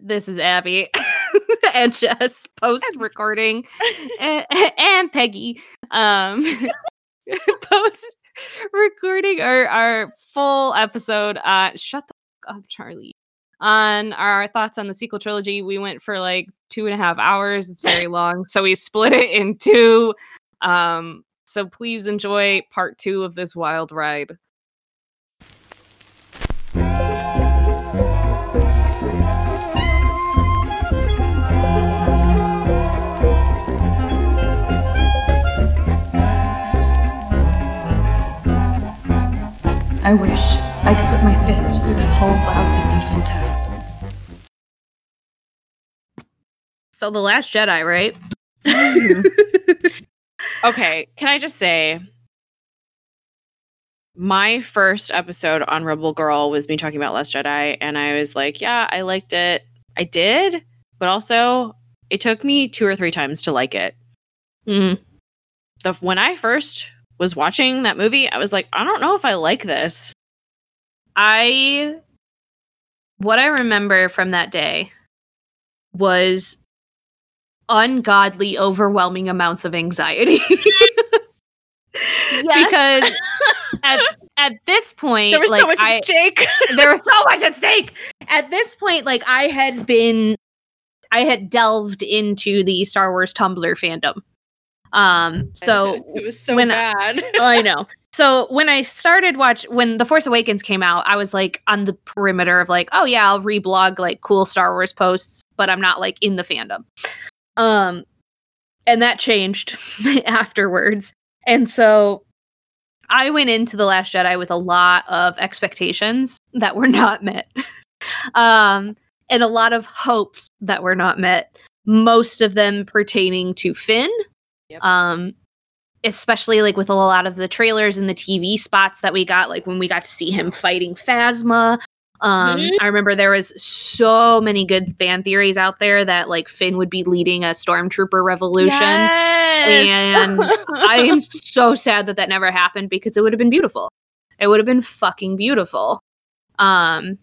this is Abby and Jess post recording and, and Peggy um post recording our our full episode uh shut the fuck up Charlie. On our thoughts on the sequel trilogy we went for like two and a half hours. It's very long so we split it in two. Um so please enjoy part two of this wild ride I wish I could put my fist through this whole lousy beef in town. so the last jedi right Okay, can I just say my first episode on Rebel Girl was me talking about Last Jedi, and I was like, yeah, I liked it. I did, but also it took me two or three times to like it. Mhm. The when I first was watching that movie, I was like, I don't know if I like this. I what I remember from that day was ungodly overwhelming amounts of anxiety. because at at this point there was like so much I, at stake. there was so much at stake. At this point like I had been I had delved into the Star Wars Tumblr fandom. Um so it was so when I- bad. Oh, I know. So when I started watch when The Force Awakens came out, I was like on the perimeter of like, oh yeah, I'll reblog like cool Star Wars posts, but I'm not like in the fandom. Um and that changed afterwards. And so I went into The Last Jedi with a lot of expectations that were not met. um and a lot of hopes that were not met, most of them pertaining to Finn. Yep. Um especially like with a lot of the trailers and the TV spots that we got, like when we got to see him fighting Phasma. Um, Mhm. I remember there was so many good fan theories out there that like Finn would be leading a stormtrooper revolution, Yes. and I am so sad that that never happened because it would have been beautiful. It would have been fucking beautiful. Um,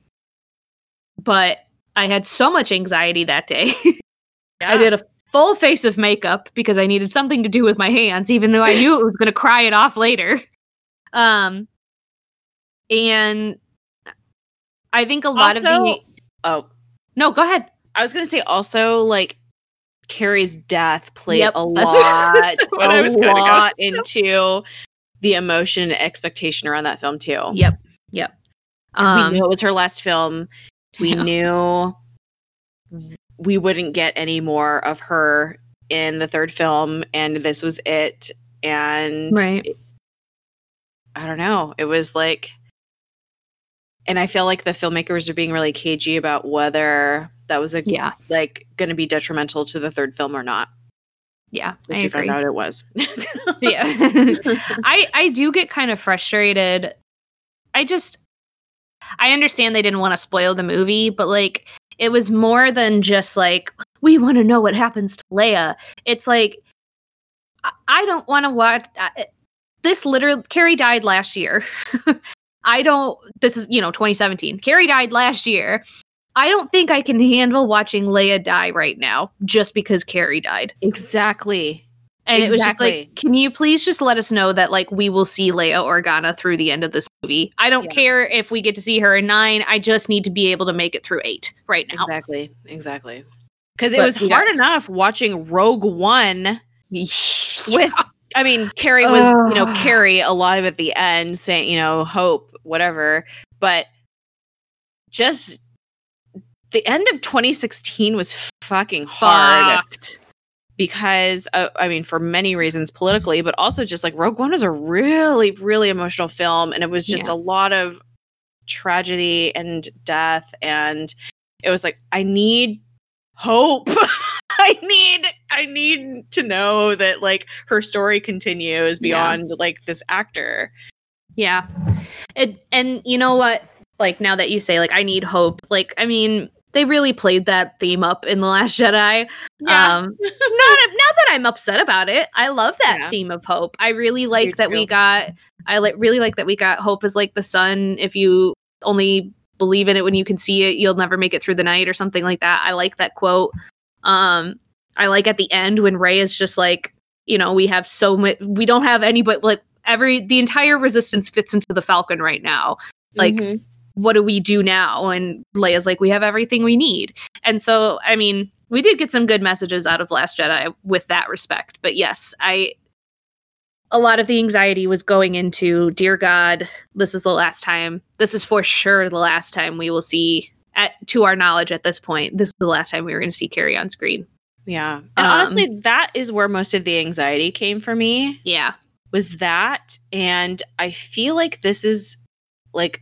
but I had so much anxiety that day. I did a full face of makeup because I needed something to do with my hands, even though I knew it was going to cry it off later. Um, and I think a lot of the Oh, no, go ahead. I was gonna say also like Carrie's death played Yep, a lot, a was gonna go. lot into the emotion and expectation around that film too. Yep, yep. 'Cause Um, we knew it was her last film. We Yeah. knew we wouldn't get any more of her in the third film, and this was it. And Right. it- I don't know. It was like, and I feel like the filmmakers are being really cagey about whether that was a yeah, like going to be detrimental to the third film or not. yeah, Which I we found out it was. yeah i i do get kind of frustrated i just i understand they didn't want to spoil the movie but like it was more than just like we want to know what happens to leia. It's like i, don't want to watch I, eh, this literally carrie died last year. I don't this is you know 2017 carrie died last year. I don't think i can handle watching leia die right now just because carrie died. Exactly. And it was just Exactly. like, can you please just let us know that like we will see Leia Organa through the end of this movie? I don't Yeah. care if we get to see her in nine. I just need to be able to make it through eight right now. Exactly. Exactly. Because it was we got- hard enough watching Rogue One with I mean, Carrie was, you know, Carrie alive at the end saying, you know, hope, whatever. But just the end of 2016 was fucking hard Fucked. Because, uh, I mean, for many reasons politically, but also just like Rogue One is a really, really emotional film. And it was just Yeah. a lot of tragedy and death. And it was like, I need hope. I need I need to know that like her story continues Yeah. beyond like this actor. Yeah. It and you know what? Like now that you say like I need hope, like I mean, they really played that theme up in The Last Jedi. Um not not that I'm upset about it. I love that Yeah. theme of hope. I really like that we got I like really like that we got hope as like the sun if you only believe in it when you can see it, you'll never make it through the night or something like that. I like that quote. Um, I like at the end when Rey is just like, you know, we have so much, we don't have any, but like every, the entire resistance fits into the Falcon right now. Like, Mhm. What do we do now? And Leia's like, we have everything we need. And so, I mean, we did get some good messages out of Last Jedi with that respect. But yes, I, a lot of the anxiety was going into, dear God, this is the last time, this is for sure the last time we will see, at, to our knowledge at this point, this is the last time we were going to see Carrie on screen. yeah. And Um, honestly, that is where most of the anxiety came for me. Yeah. was that and i feel like this is like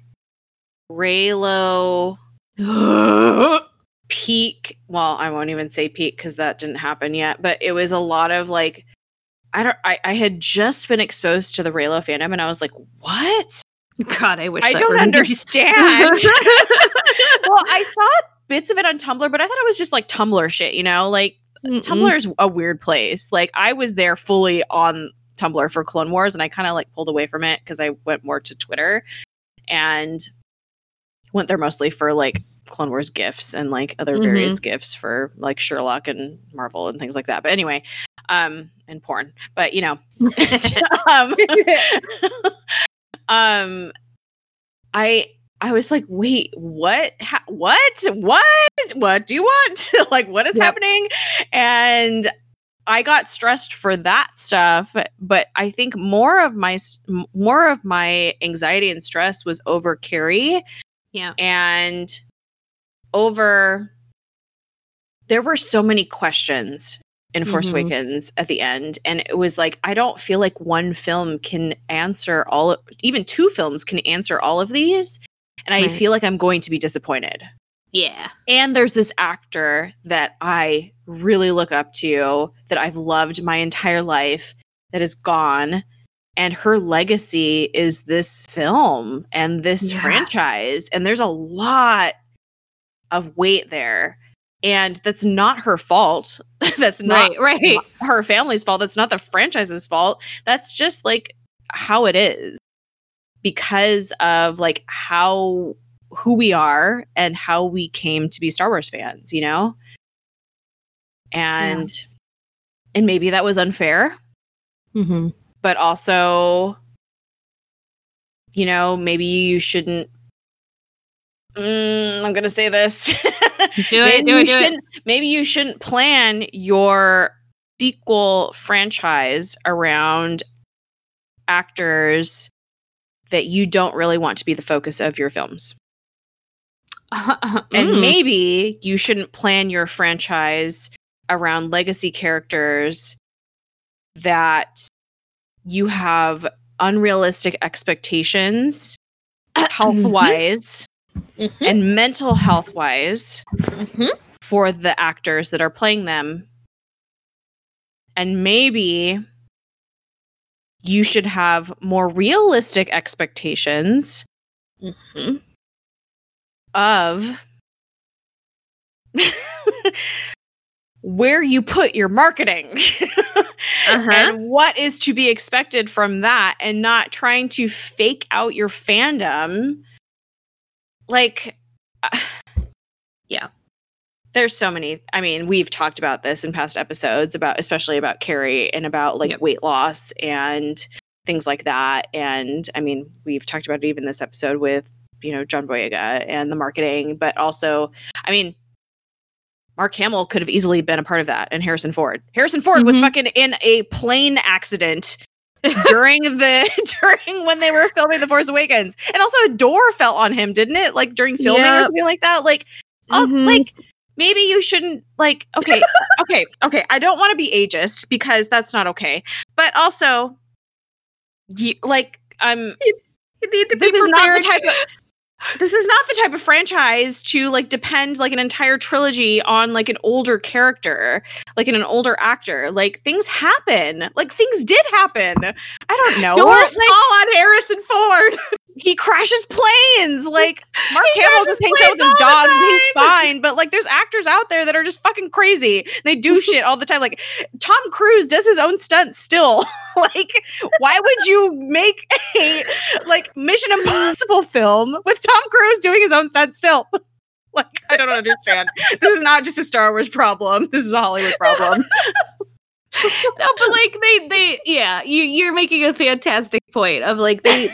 reylo peak. Well i won't even say peak because that didn't happen yet but it was a lot of like i don't I, I had just been exposed to the reylo fandom and i was like what? God, I wish i don't understand. Well i saw bits of it on tumblr but i thought it was just like tumblr shit you know? Like Mm-mm. Tumblr's a weird place. Like I was there fully on Tumblr for Clone Wars and I kind of like pulled away from it because I went more to Twitter. And went there mostly for like Clone Wars gifts and like other Mhm. various gifts for like Sherlock and Marvel and things like that. But anyway, um and porn. But you know, um, um I I was like, wait, what? Ha- what? What? What do you want? like, what is Yep. happening? And I got stressed for that stuff, but I think more of my more of my anxiety and stress was over Carrie yeah. and over there were so many questions in Force Mhm. Awakens at the end and it was like I don't feel like one film can answer all of, even two films can answer all of these and I feel like I'm going to be disappointed. Yeah. And there's this actor that I really look up to that I've loved my entire life that is gone. And her legacy is this film and this Yeah. franchise. And there's a lot of weight there. And that's not her fault. that's not Right. Right. her family's fault. That's not the franchise's fault. That's just like how it is because of like how who we are and how we came to be Star Wars fans, you know? And and maybe that was unfair, Mm-hmm. But also you know, maybe you shouldn't Mm, I'm gonna say this. Do it. maybe Do you it. Do it. shouldn't maybe you shouldn't plan your sequel franchise around actors that you don't really want to be the focus of your films. And Mm. maybe you shouldn't plan your franchise around legacy characters that you have unrealistic expectations health wise Mhm. and mental health wise Mhm. for the actors that are playing them. And maybe you should have more realistic expectations Mhm. of where you put your marketing Uh-huh. and what is to be expected from that and not trying to fake out your fandom like uh, Yeah. there's so many i mean we've talked about this in past episodes about especially about carrie and about like Yep. weight loss and things like that and i mean we've talked about it even this episode with you know john boyega and the marketing but also i mean mark hamill could have easily been a part of that and harrison ford. Harrison ford was Mhm. fucking in a plane accident during the during when they were filming the force awakens. And also a door fell on him didn't it? Like during filming or something like that? Like oh Mhm. like maybe you shouldn't like okay okay okay. I don't want to be ageist because that's not okay. But also you, like i'm You need to this be is not the type of this is not the type of franchise to like depend like an entire trilogy on like an older character like in an older actor. Like things happen. Like things did happen. I don't know. Doors like, fall on Harrison Ford. he crashes planes. Like Mark Hamill just hangs out with his the oh dogs and he's fine. But like there's actors out there that are just fucking crazy. They do shit all the time. Like Tom Cruise does his own stunts still. like, why would you make a like Mission Impossible film with Tom Cruise doing his own stunts still? like, I don't understand. this is not just a Star Wars problem. This is a Hollywood problem. no, but like they they yeah, you you're making a fantastic point of like they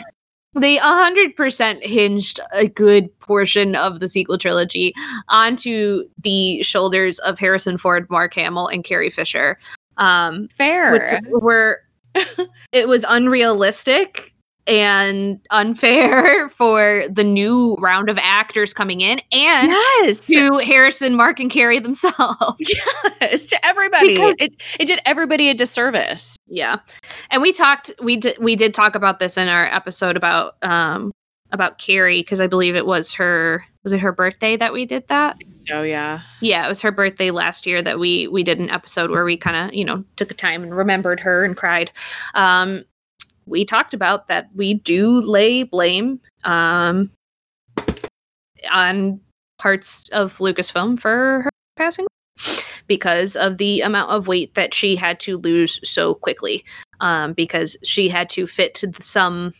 they 100% hinged a good portion of the sequel trilogy onto the shoulders of Harrison Ford, Mark Hamill, and Carrie Fisher. Um, Fair. which were it was unrealistic and unfair for the new round of actors coming in and yes. to Harrison, Mark, and Carrie themselves. yes. To everybody. Because- it it did everybody a disservice. Yeah. And we talked we did we did talk about this in our episode about um about Carrie because I believe it was her was it her birthday that we did that? So yeah. Yeah, it was her birthday last year that we we did an episode where we kind of, you know, took a time and remembered her and cried. Um we talked about that we do lay blame um on parts of Lucasfilm for her passing because of the amount of weight that she had to lose so quickly um, because she had to fit to the- some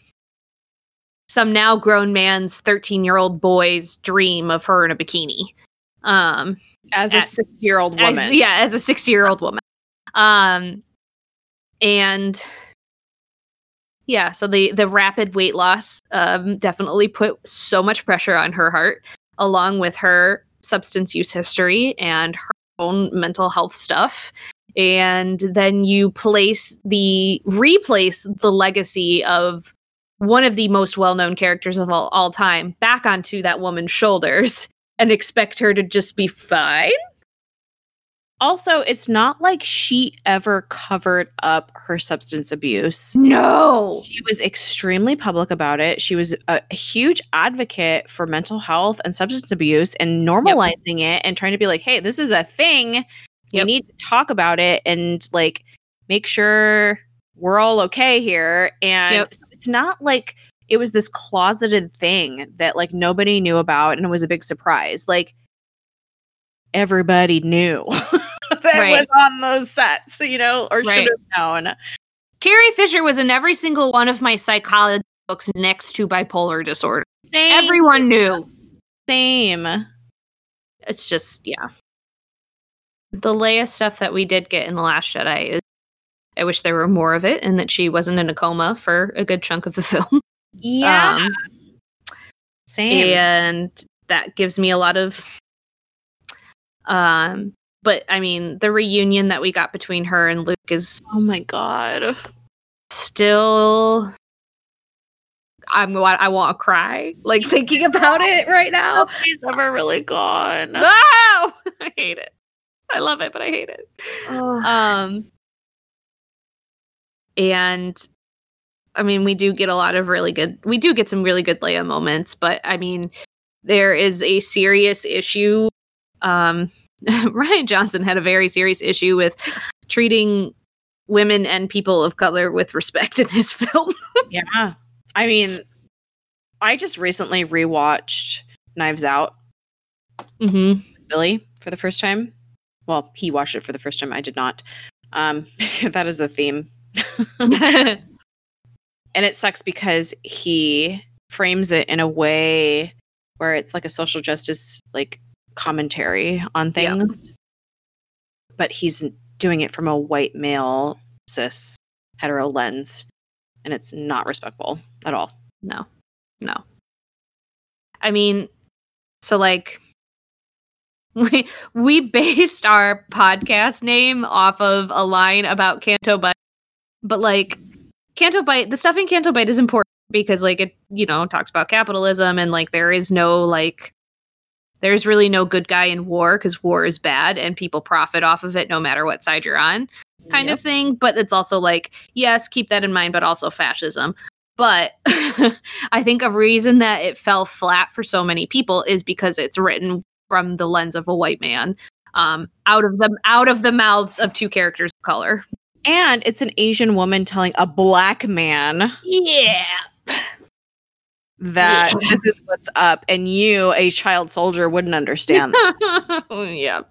some now grown man's 13 year old boy's dream of her in a bikini um As a six year old as- woman. yeah as a 60 year old woman um and yeah so the the rapid weight loss um definitely put so much pressure on her heart along with her substance use history and her own mental health stuff. And then you place the replace the legacy of one of the most well-known characters of all, all time back onto that woman's shoulders and expect her to just be fine Also, it's not like she ever covered up her substance abuse. no She was extremely public about it. She was a, a huge advocate for mental health and substance abuse and normalizing it and trying to be like, hey, this is a thing. We Yep. need to talk about it and like make sure we're all okay here. And Yep. so it's not like it was this closeted thing that like nobody knew about and it was a big surprise. Like everybody knew that Right. was on those sets, you know, or Right. should have known. Carrie Fisher was in every single one of my psychology books next to bipolar disorder. Same. Everyone knew. Same. It's just, yeah. The Leia stuff that we did get in The Last Jedi, is- I wish there were more of it and that she wasn't in a coma for a good chunk of the film. Yeah. Um, Same. and that gives me a lot of um but I mean the reunion that we got between her and Luke is oh my god. still I'm I want to cry like thinking about it right now. He's ever really gone. No, I hate it. I love it, but I hate it. Oh. Um, and I mean, we do get a lot of really good. We do get some really good Leia moments, but I mean, there is a serious issue. Um, Rian Johnson had a very serious issue with treating women and people of color with respect in his film. yeah. I mean, I just recently rewatched Knives Out, mm-hmm. Billy, for the first time. Well, he watched it for the first time. I did not. Um, that is a theme. and it sucks because he frames it in a way where it's like a social justice like commentary on things but he's doing it from a white male cis hetero lens and it's not respectful at all No, no. I mean, so like we we based our podcast name off of a line about Canto Bight, but like Canto Bight, the stuff in Canto Bight is important because like it you know talks about capitalism and like there is no like there's really no good guy in war because war is bad and people profit off of it no matter what side you're on kind of thing. But it's also like, yes, keep that in mind, but also fascism. But I think a reason that it fell flat for so many people is because it's written from the lens of a white man, um, out of the out of the mouths of two characters of color. and it's an asian woman telling a black man Yeah. That Yeah. this is what's up, and you, a child soldier, wouldn't understand that, yeah.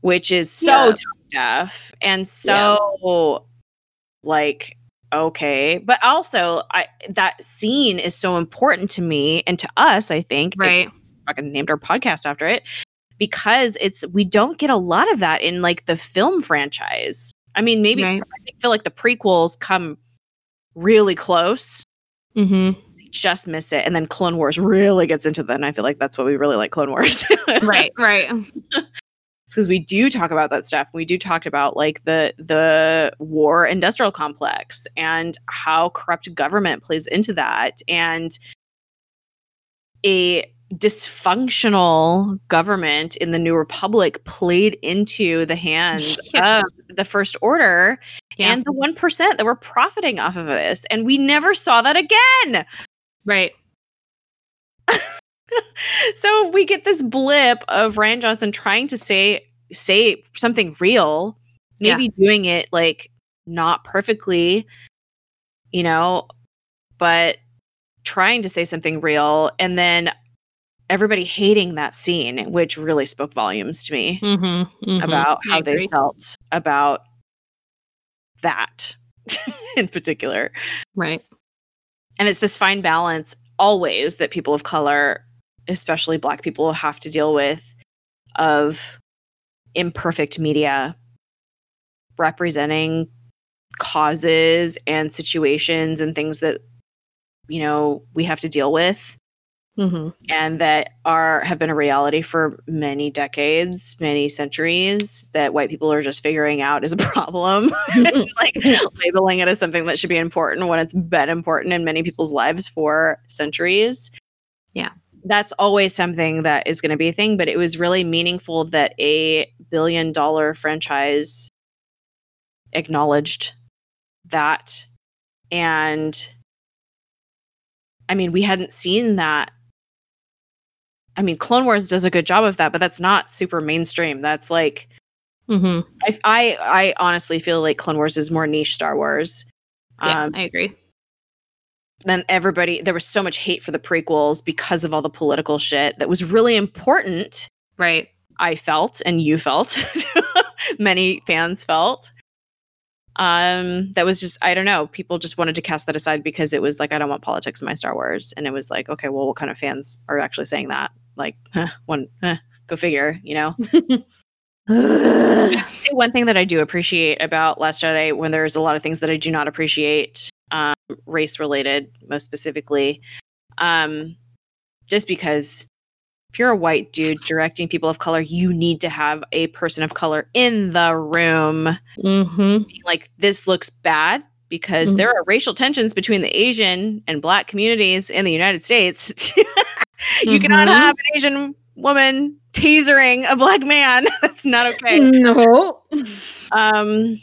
which is so Yeah. deaf and so like okay. But also, I that scene is so important to me and to us. I think Right. fucking named our podcast after it because it's we don't get a lot of that in like the film franchise. I mean, maybe Right. I feel like the prequels come really close. Mm-hmm. Just miss it, and then Clone Wars really gets into that. And I feel like that's what we really like Clone Wars, Right. Right. Because we do talk about that stuff. We do talk about like the the war industrial complex and how corrupt government plays into that, and a dysfunctional government in the New Republic played into the hands Yeah. of the First Order Yeah. and the one percent that were profiting off of this, and we never saw that again. Right. so we get this blip of Rian Johnson trying to say say something real, Yeah. maybe doing it like not perfectly, you know, but trying to say something real and then everybody hating that scene, which really spoke volumes to me Mm-hmm. about how they felt about that in particular. Right. And it's this fine balance always that people of color especially black people have to deal with of imperfect media representing causes and situations and things that you know we have to deal with Mm-hmm. and that are have been a reality for many decades many centuries that white people are just figuring out is a problem like labeling it as something that should be important when it's been important in many people's lives for centuries. Yeah. That's always something that is going to be a thing, but it was really meaningful that a billion dollar franchise acknowledged that. And I mean, we hadn't seen that. I mean, Clone Wars does a good job of that, but that's not super mainstream. That's like mm-hmm. I, I I honestly feel like Clone Wars is more niche Star Wars. Yeah, Um, I agree. then everybody there was so much hate for the prequels because of all the political shit that was really important. Right. I felt and you felt, many fans felt. Um, that was just I don't know. People just wanted to cast that aside because it was like I don't want politics in my Star Wars, and it was like okay, well, what kind of fans are actually saying that? Like, huh, one, huh, go figure, you know. one thing that I do appreciate about Last Jedi, when there's a lot of things that I do not appreciate, um, race related, most specifically, um, just because if you're a white dude directing people of color, you need to have a person of color in the room. mm-hmm. Like, this looks bad because Mhm. there are racial tensions between the Asian and black communities in the United States. you cannot Mhm. have an Asian woman tasering a black man. That's not okay No. um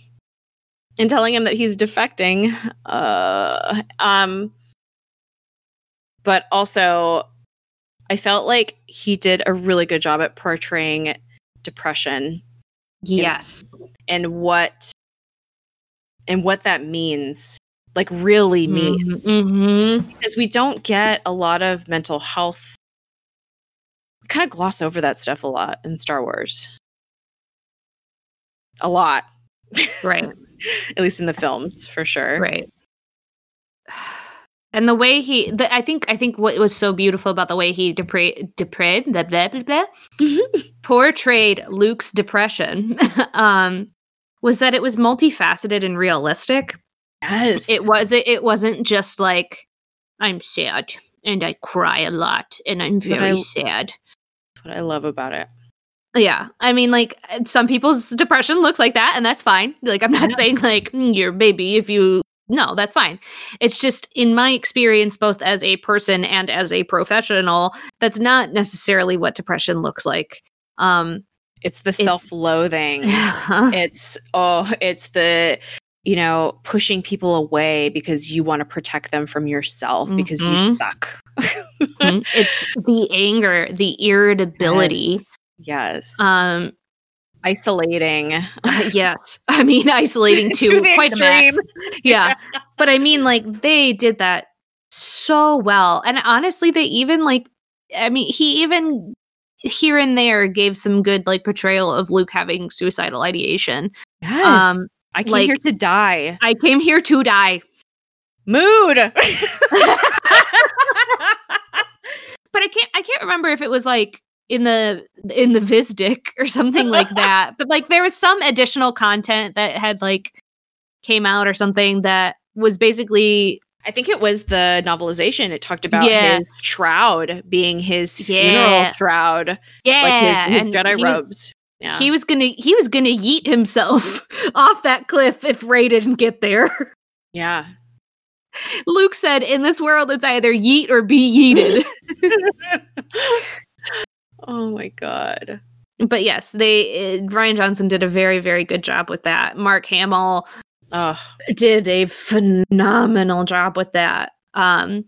and telling him that he's defecting uh um but also i felt like he did a really good job at portraying depression Yes. and what and what that means like really means Mm-hmm. because we don't get a lot of mental health we kind of gloss over that stuff a lot in star wars a lot Right. at least in the films for sure Right. And the way he, the, I think, I think what was so beautiful about the way he depra- blah, blah, blah, blah, portrayed Luke's depression, um, was that it was multifaceted and realistic. Yes It was, it, it wasn't just like I'm sad and I cry a lot and I'm very I- sad. That's what I love about it. Yeah, I mean, like uh, some people's depression looks like that, and that's fine. Like, I'm not Yeah. saying like "Mm, your baby if you no, that's fine. It's just in my experience, both as a person and as a professional, that's not necessarily what depression looks like. Um, It's the self-loathing. it's oh, it's the you know pushing people away because you want to protect them from yourself because you Mhm. suck. Mhm. it's the anger, the irritability. Yes. Um, Isolating. yes, I mean isolating To to, the quite a max. extreme. yeah but i mean like they did that so well. And honestly, they even like I mean, he even here and there gave some good like portrayal of Luke having suicidal ideation. Yes. Um I came like- here to die. I came here to die. Mood. but I can't I can't remember if it was like in the in the Vizdic or something like that. But like there was some additional content that had like came out or something that was basically I think it was the novelization. It talked about Yeah. his shroud being his Yeah. funeral shroud, yeah, like his, his Jedi he was- robes. Yeah. He was gonna he was gonna yeet himself off that cliff if Rey didn't get there. yeah. Luke said, "In this world, it's either yeet or be yeeted." oh my god. but yes, they uh, Rian Johnson did a very very good job with that. Mark Hamill Oh, did a phenomenal job with that. Um,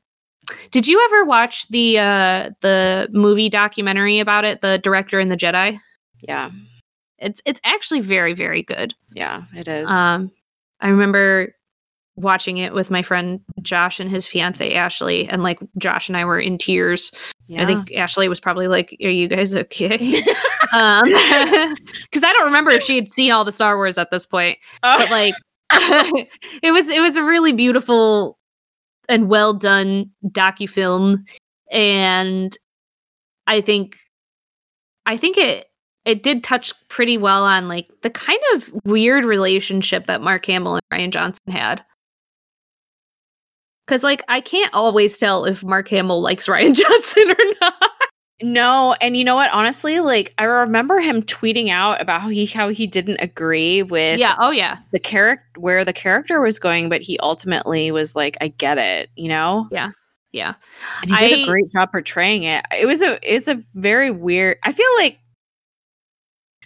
did you ever watch the uh, the movie documentary about it, the director and the Jedi? Yeah. It's it's actually very very good. Yeah, it is. Um, I remember watching it with my friend Josh and his fiance Ashley, and like Josh and I were in tears. yeah. I think Ashley was probably like, "Are you guys okay?" um, because I don't remember if she had seen all the Star Wars at this point, but like, it was it was a really beautiful and well done docufilm, and I think I think it it did touch pretty well on like the kind of weird relationship that Mark Hamill and Rian Johnson had. Cause like I can't always tell if Mark Hamill likes Rian Johnson or not. No, and you know what? Honestly, like I remember him tweeting out about how he how he didn't agree with yeah. Oh yeah. the character where the character was going, but he ultimately was like, I get it, you know? Yeah. Yeah. And he did a I- great job portraying it. It was a it's a very weird I feel like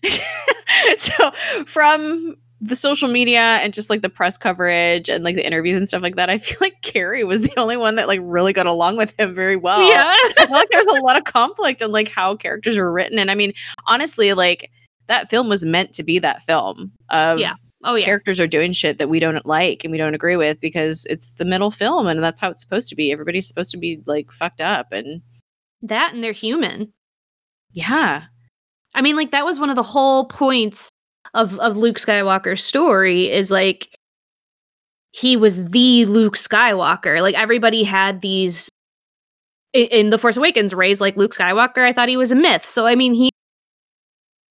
so from the social media and just like the press coverage and like the interviews and stuff like that, I feel like Carrie was the only one that like really got along with him very well. yeah. I feel like there's a lot of conflict in like how characters were written. And I mean, honestly, like that film was meant to be that film of Yeah. Oh yeah. characters are doing shit that we don't like and we don't agree with because it's the middle film and that's how it's supposed to be. Everybody's supposed to be like fucked up and that and they're human. yeah. I mean, like that was one of the whole points of of Luke Skywalker's story is like he was the Luke Skywalker. Like everybody had these in, in the Force Awakens raised like Luke Skywalker. I thought he was a myth. So I mean, he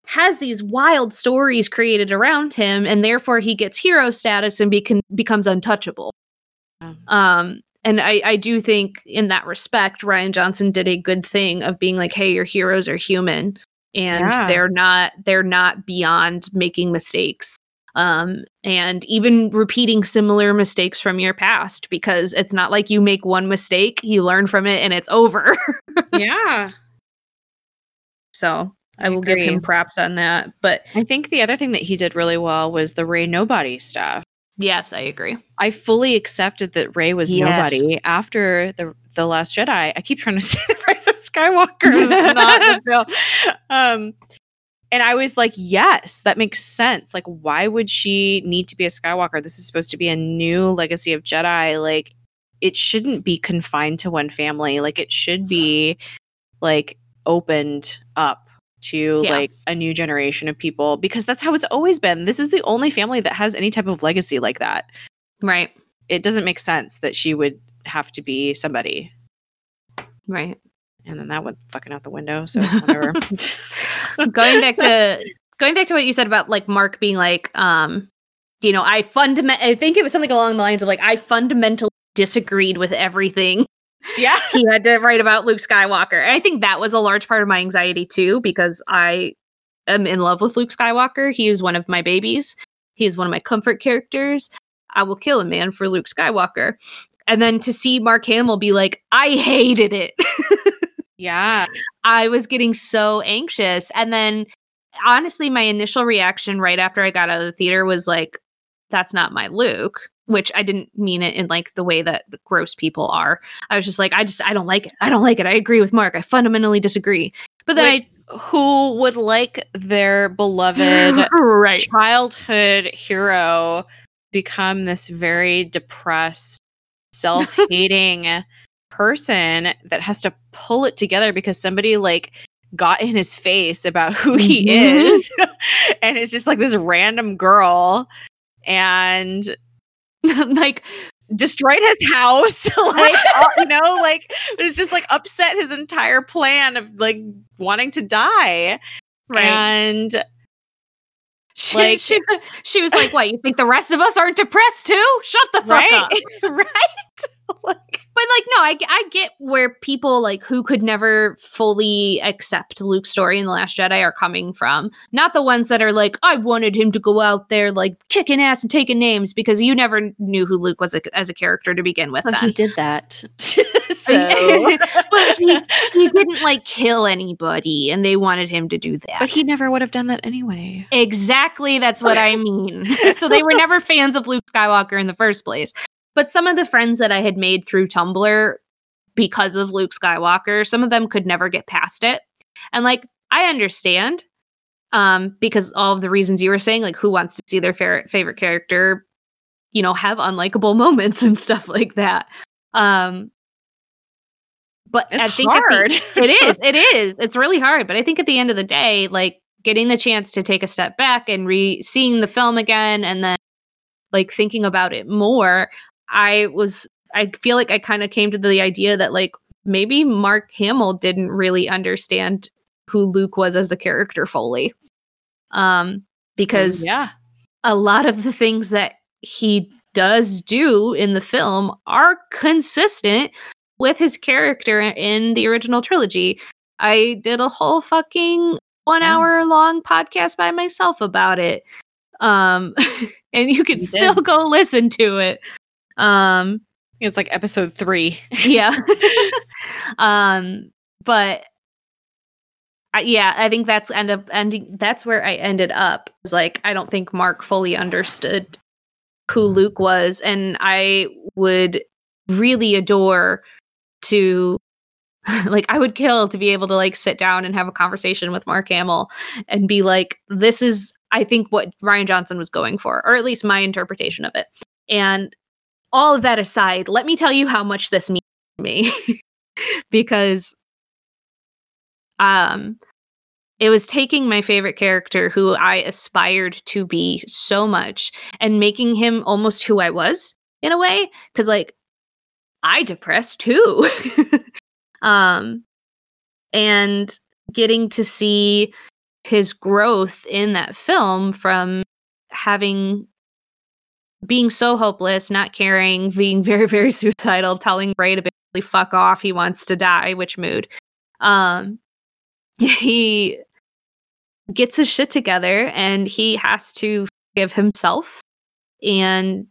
has these wild stories created around him, and therefore he gets hero status and becon- becomes untouchable. Um, and I, I do think in that respect, Rian Johnson did a good thing of being like, hey, your heroes are human and Yeah. they're not they're not beyond making mistakes. Um, and even repeating similar mistakes from your past because it's not like you make one mistake, you learn from it and it's over. Yeah. so I I will give him props on that. But I think the other thing that he did really well was the Rey Nobody stuff. Yes, I agree. I fully accepted that Rey was Yes. nobody after the the Last Jedi. I keep trying to say the Rise of Skywalker, not the film. Um, and I was like, yes, that makes sense. Like, why would she need to be a Skywalker? This is supposed to be a new legacy of Jedi. Like, it shouldn't be confined to one family. Like, it should be like opened up to Yeah. like a new generation of people because that's how it's always been. This is the only family that has any type of legacy like that Right. it doesn't make sense that she would have to be somebody. Right. And then that went fucking out the window. So whatever. going back to going back to what you said about like Mark being like, um, you know, I fundament I think it was something along the lines of like I fundamentally disagreed with everything yeah. he had to write about Luke Skywalker. And I think that was a large part of my anxiety too, because I am in love with Luke Skywalker. He is one of my babies. He is one of my comfort characters. I will kill a man for Luke Skywalker. And then to see Mark Hamill be like, I hated it. Yeah. I was getting so anxious. And then honestly, my initial reaction right after I got out of the theater was like, that's not my Luke, which I didn't mean it in like the way that gross people are. I was just like, I just, I don't like it. I don't like it. I agree with Mark. I fundamentally disagree. But then Which- Who would like their beloved right. childhood hero become this very depressed, self-hating person that has to pull it together because somebody like got in his face about who he Mhm. is and it's just like this random girl and like destroyed his house like uh, you know like it was just like upset his entire plan of like wanting to die and she, Like- she, she was like, "What? You think the rest of us aren't depressed too? Shut the fuck right up." right like But like, no, I, I get where people like who could never fully accept Luke's story in the Last Jedi are coming from. Not the ones that are like, I wanted him to go out there like kicking ass and taking names because you never knew who Luke was a, as a character to begin with. so then. he did that so but he, he didn't like kill anybody, and they wanted him to do that. but he never would have done that anyway Exactly, that's what I mean. so they were never fans of Luke Skywalker in the first place. But some of the friends that I had made through Tumblr because of Luke Skywalker, some of them could never get past it. And like I understand um because all of the reasons you were saying like who wants to see their favorite favorite character you know have unlikable moments and stuff like that. Um but I think at the- it is it is it's really hard but i think at the end of the day like getting the chance to take a step back and re seeing the film again and then like thinking about it more i was i feel like i kind of came to the idea that like maybe mark hamill didn't really understand who luke was as a character fully um because yeah a lot of the things that he does do in the film are consistent with his character in the original trilogy. I did a whole fucking one Yeah. hour long podcast by myself about it. Um and you can You still go listen to it. Um it's like episode three yeah. um but I, yeah, I think that's end up ending that's where I ended up. Is like I don't think Mark fully understood who Luke was and I would really adore to like I would kill to be able to like sit down and have a conversation with Mark Hamill and be like this is I think what Rian Johnson was going for or at least my interpretation of it. And all of that aside, let me tell you how much this means to me because um it was taking my favorite character who I aspired to be so much and making him almost who I was in a way cuz like I depressed too. um and getting to see his growth in that film from having being so hopeless, not caring, being very, very suicidal, telling Rey to basically fuck off, he wants to die, which mood. Um he gets his shit together and he has to give himself and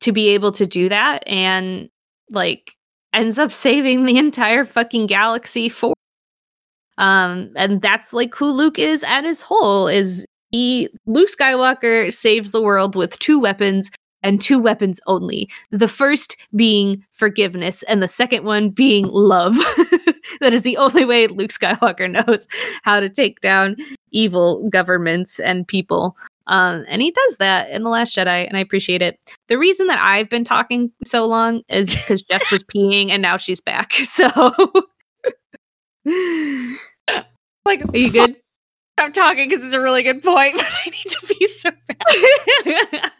to be able to do that and like ends up saving the entire fucking galaxy for um and that's like who Luke is at his whole is he Luke Skywalker saves the world with two weapons and two weapons only. The first being forgiveness and the second one being love. that is the only way Luke Skywalker knows how to take down evil governments and people. Um, and he does that in The Last Jedi, and I appreciate it. The reason that I've been talking so long is because Jess was peeing and now she's back. So, like, are you good? I'm talking because it's a really good point but i need to be so bad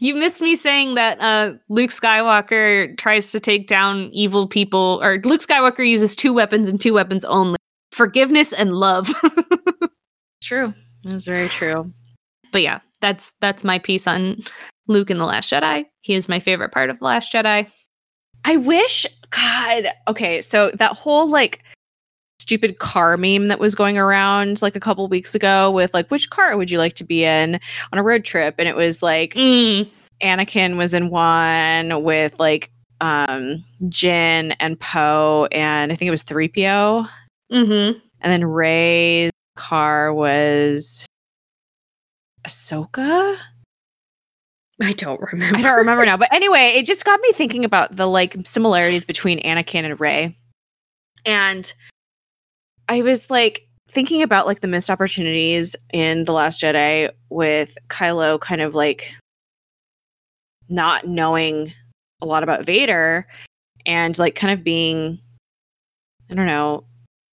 you missed me saying that uh, Luke Skywalker tries to take down evil people, or Luke Skywalker uses two weapons and two weapons only forgiveness and love. true that's very true but yeah, that's that's my piece on Luke in The Last Jedi. He is my favorite part of The Last Jedi. I wish, God. Okay, so that whole like stupid car meme that was going around like a couple weeks ago with like, which car would you like to be in on a road trip? And it was like Mm, Anakin was in one with like um Jin and Poe, and I think it was 3PO. mm-hmm. And then Rey's car was Ahsoka. I don't remember. I don't remember now. But anyway, it just got me thinking about the like similarities between Anakin and Rey. And I was like thinking about like the missed opportunities in The Last Jedi with Kylo kind of like not knowing a lot about Vader and like kind of being I don't know,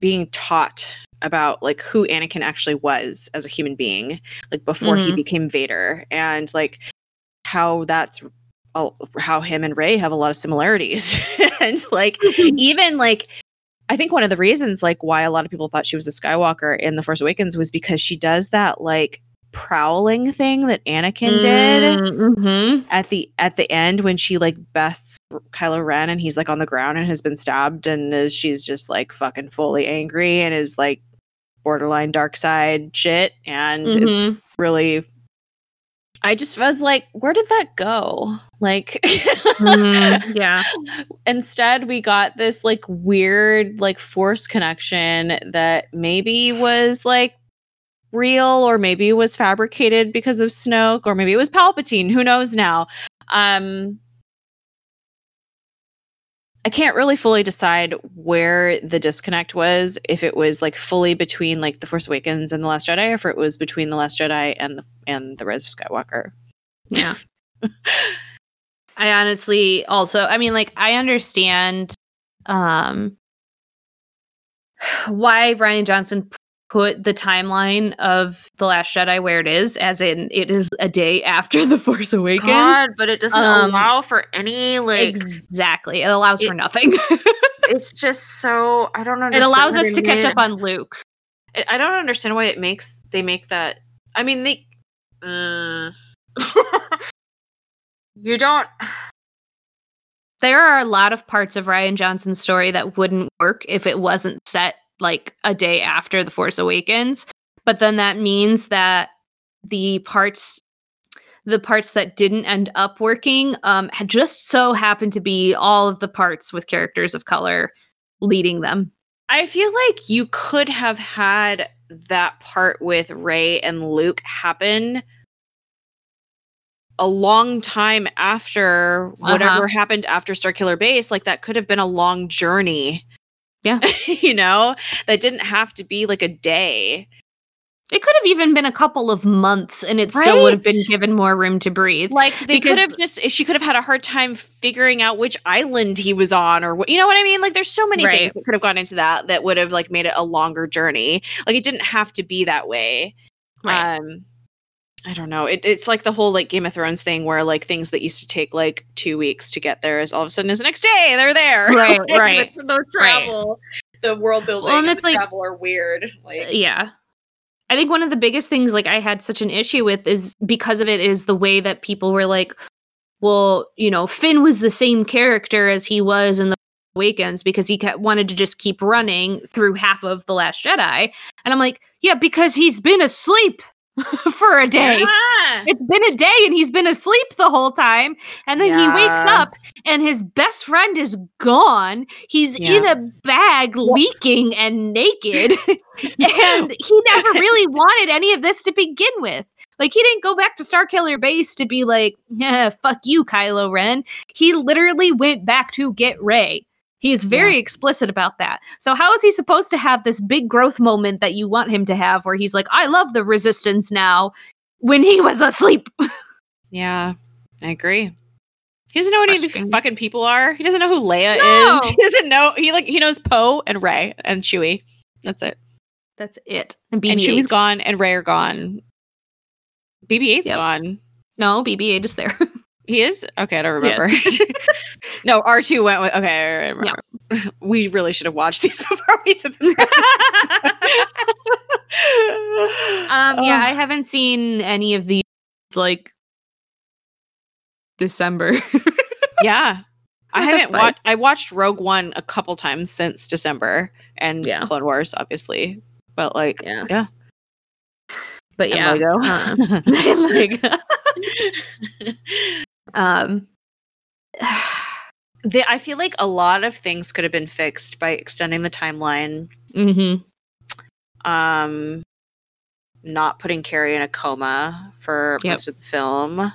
being taught about like who Anakin actually was as a human being, like before he Mhm. became Vader, and like how that's how him and Rey have a lot of similarities, and like even like I think one of the reasons like why a lot of people thought she was a Skywalker in The Force Awakens was because she does that like prowling thing that Anakin did Mm-hmm. at the at the end when she like bests Kylo Ren and he's like on the ground and has been stabbed and is, she's just like fucking fully angry and is like borderline dark side shit and it's Mhm. really I just was like where did that go? Like Mm, yeah. instead we got this like weird like force connection that maybe was like real or maybe it was fabricated because of Snoke or maybe it was Palpatine. Who knows now? Um I can't really fully decide where the disconnect was if it was like fully between like the Force Awakens and the Last Jedi or if it was between the Last Jedi and the and the Rise of Skywalker Yeah. I honestly also, I mean, like, I understand um why Rian Johnson put the timeline of The Last Jedi where it is, as in it is a day after The Force Awakens. God, but it doesn't Um, allow for any like Exactly. It allows for nothing. it's just so I don't it understand. allows us to catch up on Luke. I- I don't understand why it makes they make that. I mean, they. Uh, you don't. There are a lot of parts of Rian Johnson's story that wouldn't work if it wasn't set like a day after The Force Awakens. But then that means that the parts the parts that didn't end up working um had just so happened to be all of the parts with characters of color leading them. I feel like you could have had that part with Rey and Luke happen a long time after whatever happened after Starkiller Base. Like that could have been a long journey. Yeah. you know, that didn't have to be like a day. It could have even been a couple of months and it still would have been given more room to breathe. Like they could have just she could have had a hard time figuring out which island he was on or what you know what I mean? Like there's so many Right. things that could have gone into that that would have like made it a longer journey. Like it didn't have to be that way. Right. Um I don't know. It, it's like the whole like Game of Thrones thing where like things that used to take like two weeks to get there is all of a sudden is the next day they're there. Right, right, The, the travel, the world building, Well, and it's like- travel are weird. Like uh, yeah i think one of the biggest things like i had such an issue with is because of it is the way that people were like well you know finn was the same character as he was in the awakens because he kept, wanted to just keep running through half of the last jedi and i'm like yeah because he's been asleep for a day Yeah. it's been a day and he's been asleep the whole time. And then he wakes up and his best friend is gone. He's Yeah. in a bag leaking and naked. and he never really wanted any of this to begin with. Like he didn't go back to Starkiller Base to be like, yeah, fuck you, Kylo Ren. He literally went back to get Rey. He is very explicit about that. So how is he supposed to have this big growth moment that you want him to have where he's like, I love the resistance now when he was asleep? Yeah, I agree. He doesn't know what any of these fucking people are. He doesn't know who Leia No. is. He doesn't know. He like he knows Poe and Rey and Chewie. That's it. That's it. And And BB-8. Chewie's gone and Rey are gone. BB-8's Yep. gone. No, BB-8 is there. He is okay. I don't remember. no, R two went with. Okay, I remember. We really should have watched these before we did this. um, yeah, I haven't seen any of these like December. yeah. I haven't watched. I watched Rogue One a couple times since December and Yeah. Clone Wars, obviously. But like, yeah. Yeah. But and yeah. Lego. uh, Lego. Um They, I feel like a lot of things could have been fixed by extending the timeline. Mm-hmm. Um, not putting Carrie in a coma for Yep. most of the film.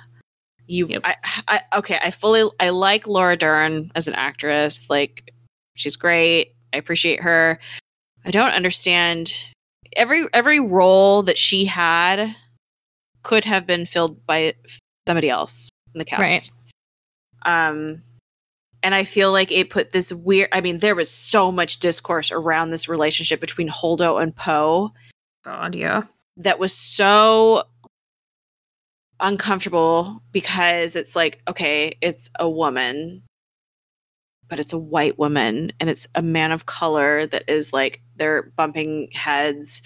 You, Yep. I, I, okay. I fully, I like Laura Dern as an actress. Like, she's great. I appreciate her. I don't understand every every role that she had could have been filled by somebody else in the cast. Right. Um, and I feel like it put this weird. I mean, there was so much discourse around this relationship between Holdo and Poe God, yeah. that was so uncomfortable because it's like, okay, it's a woman, but it's a white woman and it's a man of color that is like they're bumping heads.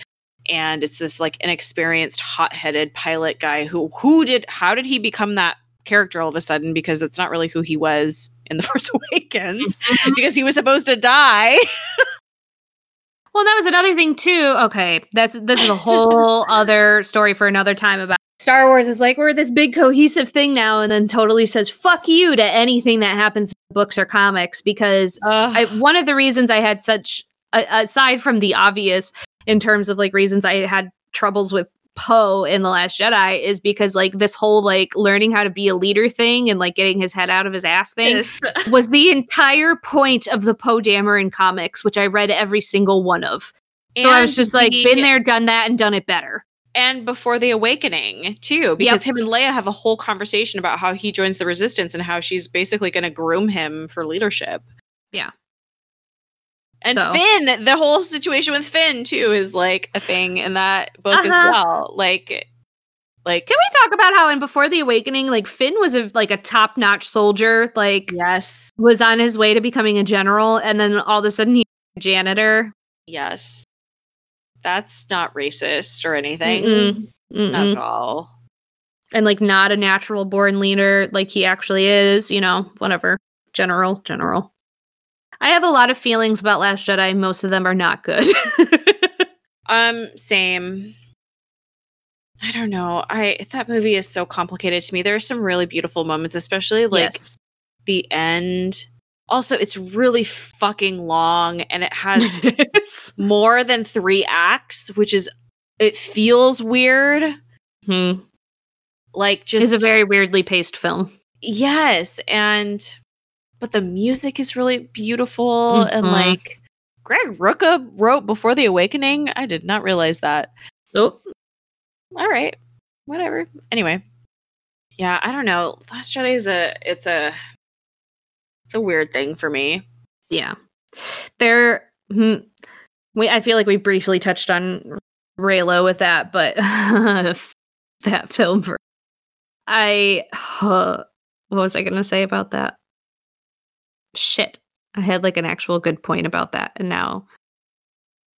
And it's this like inexperienced, hot-headed pilot guy who who did how did he become that character all of a sudden? Because that's not really who he was in The Force Awakens. Mm-hmm. because he was supposed to die. Well, that was another thing too. Okay, that's this is a whole other story for another time about Star Wars is like we're this big cohesive thing now, and then totally says "fuck you" to anything that happens in books or comics because I, one of the reasons I had such, aside from the obvious, in terms of like reasons I had troubles with Poe in the Last Jedi, is because like this whole like learning how to be a leader thing and like getting his head out of his ass thing Yes. was the entire point of the Poe Dameron comics, which I read every single one of. So I was just like, the- been there, done that, and done it better. and before the awakening too because him and leia have a whole conversation about how he joins the resistance and how she's basically going to groom him for leadership Yeah. And So- finn the whole situation with finn too is like a thing in that book as Uh-huh. well like like Can we talk about how in Before the Awakening, like Finn was a like a top notch soldier, like yes was on his way to becoming a general, and then all of a sudden he's a janitor. yes that's not racist or anything Mm-mm. Mm-mm. not at all and like not a natural born leader like he actually is, you know, whatever. General, general. I have a lot of feelings about Last Jedi. Most of them are not good. Um, same. I don't know. I that movie is so complicated to me. There are some really beautiful moments, especially like yes. the end. Also, it's really fucking long and it has more than 3 acts, which is it feels weird. Hmm. Like It's just a very weirdly paced film. yes, and but the music is really beautiful and Mhm. like Greg Rucka wrote Before the Awakening. I did not realize that. Oh, all right whatever anyway yeah i don't know last jedi is a it's a it's a weird thing for me yeah. There. hmm, We. I feel like we briefly touched on Reylo with that, but that film. For, I. what was I going to say about that? Shit. I had like an actual good point about that, and now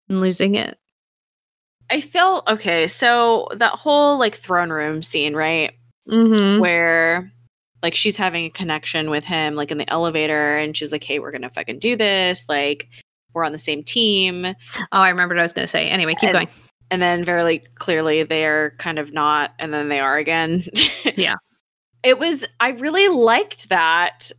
I'm losing it. i felt okay so that whole like throne room scene right Mm-hmm. where like she's having a connection with him like in the elevator and she's like hey we're gonna fucking do this like we're on the same team Oh, I remembered what I was going to say. Anyway, keep And- going. and then very clearly they're kind of not and then they are again Yeah. it was i really liked that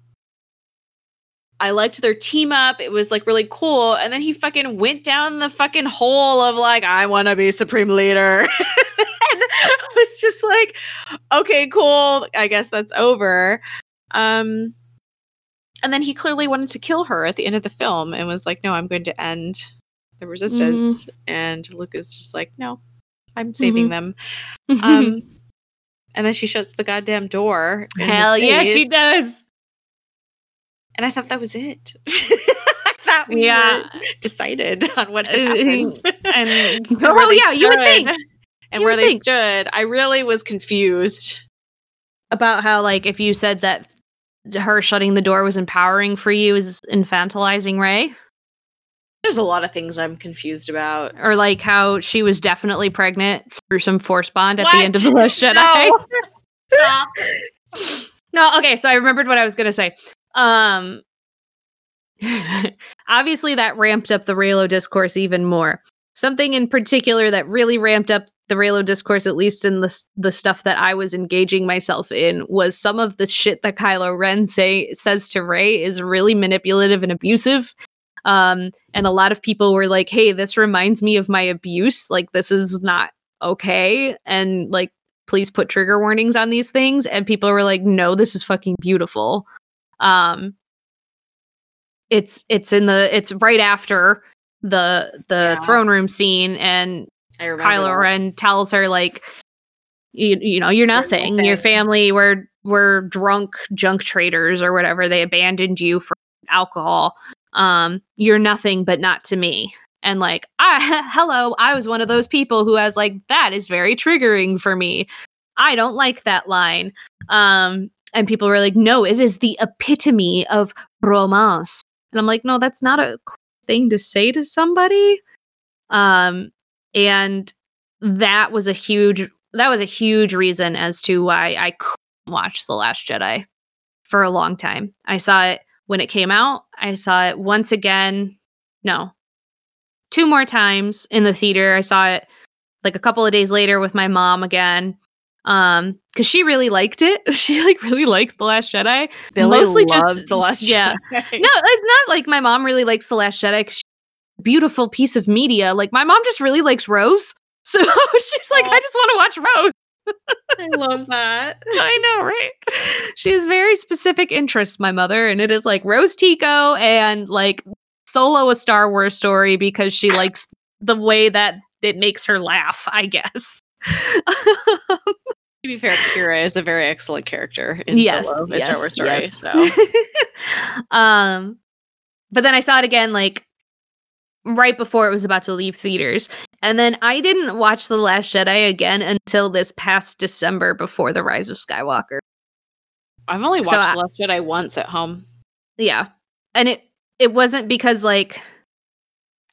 i liked their team up. It was like really cool. And then he fucking went down the fucking hole of like i want to be supreme leader. And i was just like okay cool. I guess that's over. Um and then he clearly wanted to kill her at the end of the film and was like no i'm going to end the resistance. And luke is just like no i'm saving them. Um and then she shuts the goddamn door Hell yeah, she does. And i thought that was it i thought we Yeah. were decided on what had Uh, happened And and where oh they yeah, you would stood. think and you where they think. stood i really was confused about how like if you said that her shutting the door was empowering for you is infantilizing Rey, there's a lot of things i'm confused about or like how she was definitely pregnant through some force bond at What? the end of the Last Jedi. No. No, okay, so I remembered what I was gonna say. Um obviously that ramped up the Reylo discourse even more. Something in particular that really ramped up the Reylo discourse, at least in the the stuff that I was engaging myself in, was some of the shit that Kylo Ren say says to Rey is really manipulative and abusive. Um, and a lot of people were like, "Hey, this reminds me of my abuse. Like, this is not okay." And like, please put trigger warnings on these things. And people were like, "No, this is fucking beautiful." Um, it's it's in the it's right after the the Yeah. throne room scene, and Kylo that. Ren tells her like, you, you know, you're nothing. Your family, we're were drunk junk traders or whatever. They abandoned you for alcohol. Um, you're nothing but not to me. And like, I hello, I was one of those people who has like that is very triggering for me. I don't like that line. Um, and people were like, no, it is the epitome of romance. And I'm like, no, that's not a thing to say to somebody. Um, and that was a huge that was a huge reason as to why I couldn't watch The Last Jedi for a long time. I saw it when it came out. I saw it once again. No, two more times in the theater. I saw it like a couple of days later with my mom again. Um, because she really liked it. She like really liked The Last Jedi. Billy Mostly just- the last yeah. Jedi. No, it's not like my mom really likes The Last Jedi she's a beautiful piece of media. Like my mom just really likes Rose. So she's like, Aw. I just want to watch Rose. I love that. I know, right? She has very specific interests, my mother, and it is like Rose Tico and like solo a Star Wars story because she likes the way that it makes her laugh, I guess. To be fair, Qi'ra is a very excellent character in yes, Solo, a yes, Star Wars story. yes. So um, but then I saw it again, like right before it was about to leave theaters, and then I didn't watch The Last Jedi again until this past December before the Rise of Skywalker. I've only watched So I- The Last Jedi once at home. Yeah, and it it wasn't because like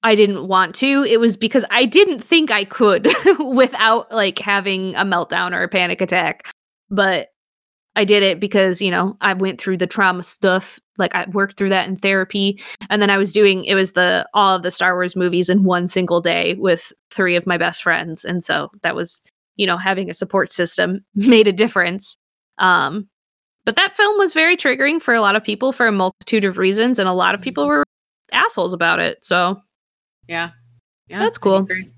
I didn't want to. It was because I didn't think I could without like having a meltdown or a panic attack. But I did it because, you know, I went through the trauma stuff. Like I worked through that in therapy. And then I was doing it was the all of the Star Wars movies in one single day with three of my best friends. And so that was, you know, having a support system made a difference. Um but that film was very triggering for a lot of people for a multitude of reasons, and a lot of people were assholes about it. So Yeah. Yeah. That's cool. agree.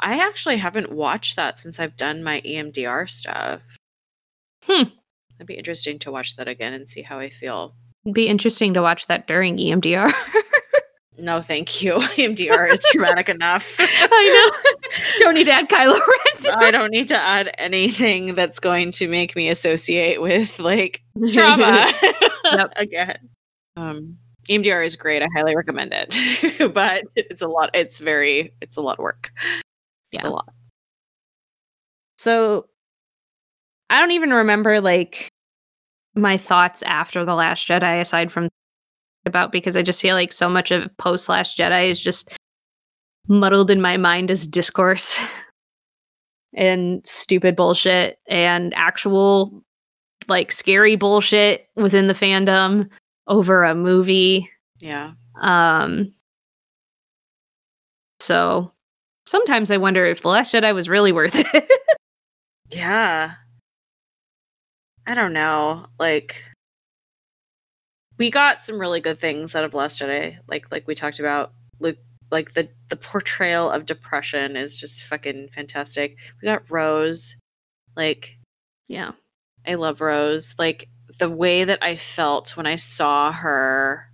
I actually haven't watched that since I've done my EMDR stuff. Hmm. It'd be interesting to watch that again and see how I feel. it'd be interesting to watch that during EMDR. No, thank you. EMDR is traumatic enough. I know. Don't need to add Kylo Ren. to I don't need to add anything that's going to make me associate with like trauma Yep. again. Um, EMDR is great. I highly recommend it, but it's a lot. It's very. It's a lot of work. It's Yeah. a lot. So I don't even remember like my thoughts after the Last Jedi, aside from about because I just feel like so much of post Last Jedi is just muddled in my mind as discourse and stupid bullshit and actual like scary bullshit within the fandom over a movie. Yeah. Um so sometimes I wonder if The Last Jedi was really worth it. Yeah. I don't know. Like we got some really good things out of Last Jedi. Like like we talked about like like the the portrayal of depression is just fucking fantastic. We got Rose. Like yeah. I love Rose. Like the way that I felt when I saw her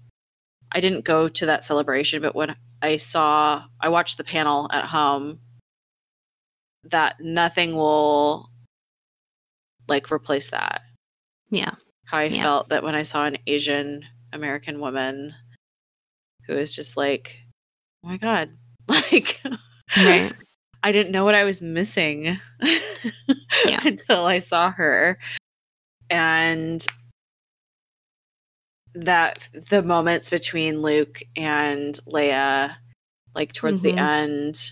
I didn't go to that celebration, but when I saw I watched the panel at home that nothing will like replace that Yeah. how I Yeah. felt that when I saw an Asian American woman who is just like, oh my God, like, Right. I didn't know what I was missing until I saw her. And that the moments between Luke and Leia, like towards Mhm. the end.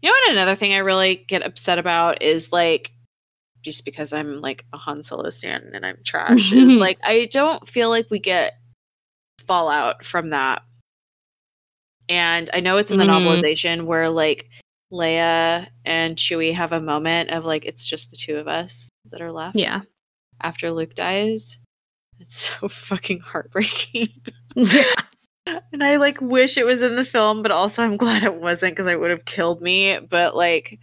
You know what? Another thing I really get upset about is like, just because I'm like a Han Solo stan and I'm trash, is like I don't feel like we get fallout from that. And I know it's in the Mhm. novelization where like Leia and Chewie have a moment of like it's just the two of us that are left Yeah. After Luke dies. It's so fucking heartbreaking. yeah. and I like wish it was in the film, but also I'm glad it wasn't because it would have killed me. But like,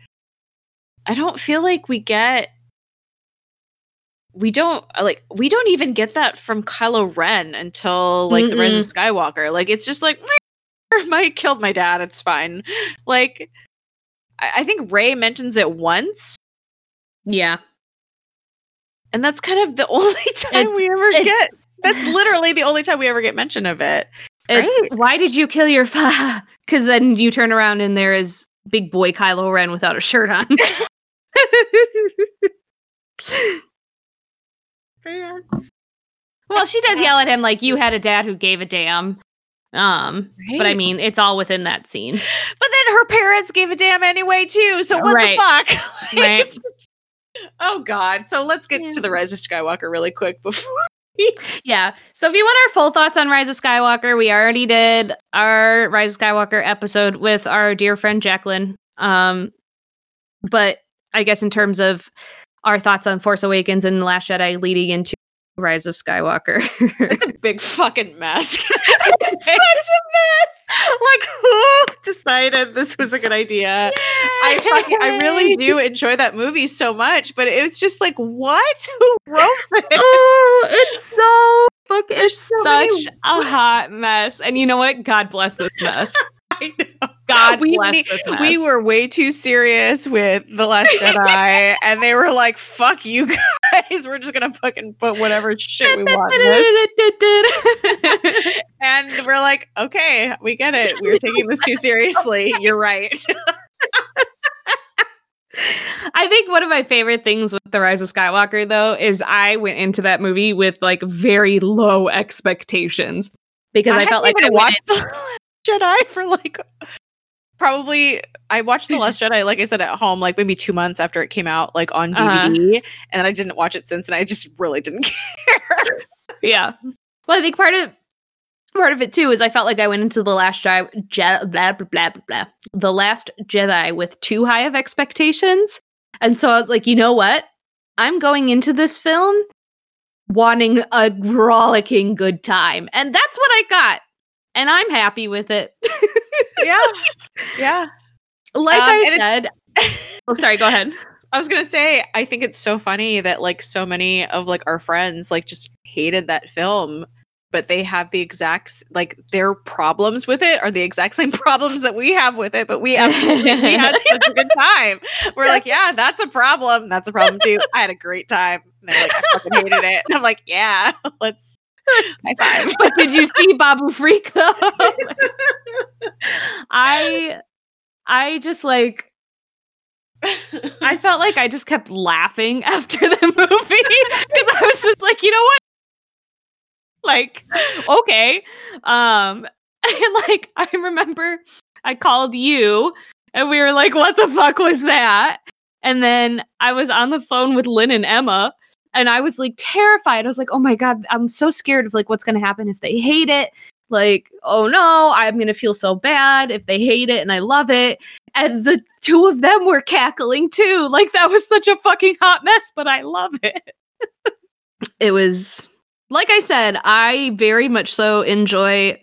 I don't feel like we get. We don't like we don't even get that from Kylo Ren until like the Rise of Skywalker. Like it's just like my killed my dad. It's fine. Like I, I think Rey mentions it once, Yeah. And that's kind of the only time It's- we ever get. That's literally the only time we ever get mention of it. It's Right. why did you kill your father? Because then you turn around and there is big boy Kylo Ren without a shirt on. well, she does yell at him like you had a dad who gave a damn. Um, but I mean, it's all within that scene. But then her parents gave a damn anyway too. So what Right. the fuck? Right. Oh god. So let's get Yeah. to the Rise of Skywalker really quick before. Yeah. So if you want our full thoughts on Rise of Skywalker, we already did our Rise of Skywalker episode with our dear friend Jacqueline. Um, but I guess in terms of our thoughts on Force Awakens and The Last Jedi leading into Rise of Skywalker. It's a big fucking mess. it's such a mess. Like who decided this was a good idea? I fucking, I really do enjoy that movie so much, but it was just like, what? Who wrote this? oh, it's so fucking it's so such many- a hot mess. And you know what? God bless this mess. I know. God we, bless we were way too serious with The Last Jedi, and they were like, fuck you guys. We're just going to fucking put whatever shit we want. And we're like, okay, we get it. We're taking this too seriously. You're right. I think one of my favorite things with The Rise of Skywalker, though, is I went into that movie with like very low expectations because I, felt like I hadn't went even watched Jedi for like probably. I watched The Last Jedi, like I said, at home, like maybe two months after it came out, like on Uh-huh. DVD, and I didn't watch it since, and I just really didn't care. Yeah. Well, I think part of part of it too is I felt like I went into the last Jedi, Je- blah, blah blah blah blah, the last Jedi with too high of expectations, and so I was like, you know what? I'm going into this film wanting a rollicking good time, and that's what I got, and I'm happy with it. yeah, yeah. like Um, I said. oh, sorry. Go ahead. I was gonna say, I think it's so funny that like so many of like our friends like just hated that film, but they have the exact like their problems with it are the exact same problems that we have with it, but we absolutely we had such a good time. We're like, yeah, that's a problem. That's a problem too. I had a great time. And they're like, I fucking hated it. And I'm like, yeah, let's high five. but did you see Babu Frik though? I I just like I felt like I just kept laughing after the movie because I was just like, you know what? Like, okay. Um and like I remember I called you and we were like, what the fuck was that? And then I was on the phone with Lynn and Emma and I was like terrified. I was like, oh my God, I'm so scared of like what's gonna happen if they hate it. Like, oh no, I'm gonna feel so bad if they hate it and I love it. And the two of them were cackling too. Like that was such a fucking hot mess, but I love it. it was like I said, I very much so enjoy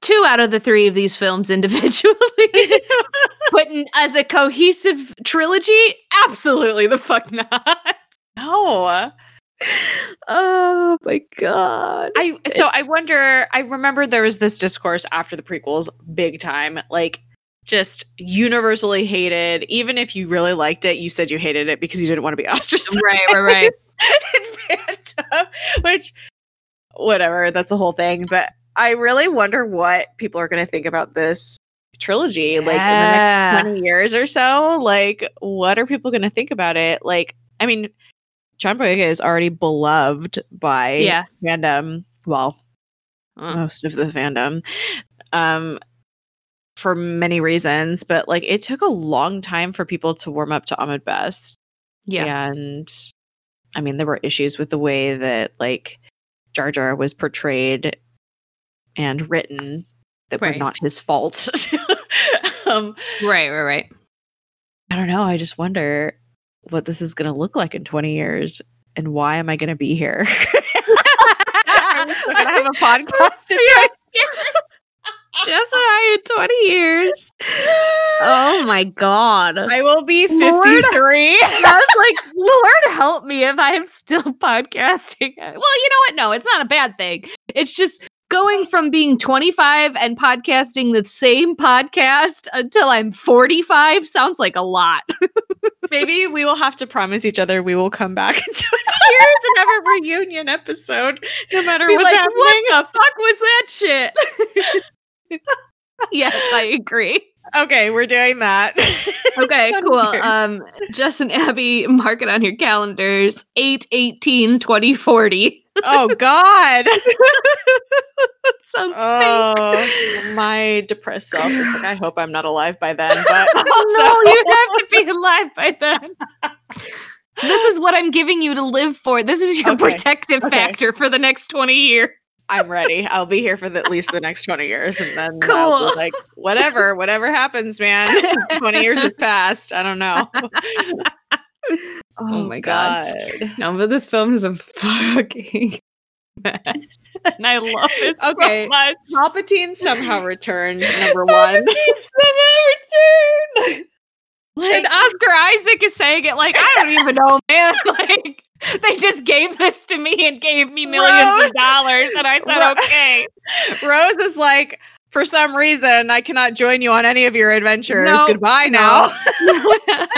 two out of the three of these films individually. but as a cohesive trilogy, absolutely the fuck not. no. Oh my god. I so I wonder. I remember there was this discourse after the prequels, big time, like just universally hated. Even if you really liked it, you said you hated it because you didn't want to be ostracized. Right, right, right. in fandom, which whatever, that's a whole thing. But I really wonder what people are going to think about this trilogy, like in the next twenty years or so. Like, what are people going to think about it? Like, I mean, John Boyega is already beloved by Yeah. fandom. Well, most of the fandom um for many reasons but like it took a long time for people to warm up to Ahmed Best yeah. and I mean there were issues with the way that like Jar Jar was portrayed and written that Right. were not his fault um Right, right, right. I don't know I just wonder what this is going to look like in 20 years and why am I going to be here I'm still going to have a podcast to do Just I in 20 years. Oh my god. I will be Lord. 53. I was like, Lord help me if I am still podcasting. Well, you know what? No, it's not a bad thing. It's just going from being 25 and podcasting the same podcast until I'm 45 sounds like a lot. Maybe we will have to promise each other we will come back and do it. years and have a reunion episode, no matter Be what's like, happening. what the fuck was that shit? yes, I agree. Okay, we're doing that. Okay, cool. Um, Jess and Abby, mark it on your calendars. 8 18 2040. oh God. that sounds fake. Oh, my depressed self. like, I hope I'm not alive by then. But also, no, you have to be alive by then. This is what I'm giving you to live for. This is your Okay, protective okay. factor for the next 20 years. I'm ready. I'll be here for the, at least the next 20 years. And then Cool. I'll like, whatever, whatever happens, man. 20 years has passed. I don't know. Oh, oh my God. No, but this film is a fucking mess. And I love it Okay. so much. Palpatine somehow returned, number one. Palpatine's never returned. Like, And Oscar Isaac is saying it like, I don't even know, man. Like, they just gave this to me and gave me millions Rose. of dollars. And I said, Ro- okay. Rose is like, for some reason, I cannot join you on any of your adventures. No, Goodbye no.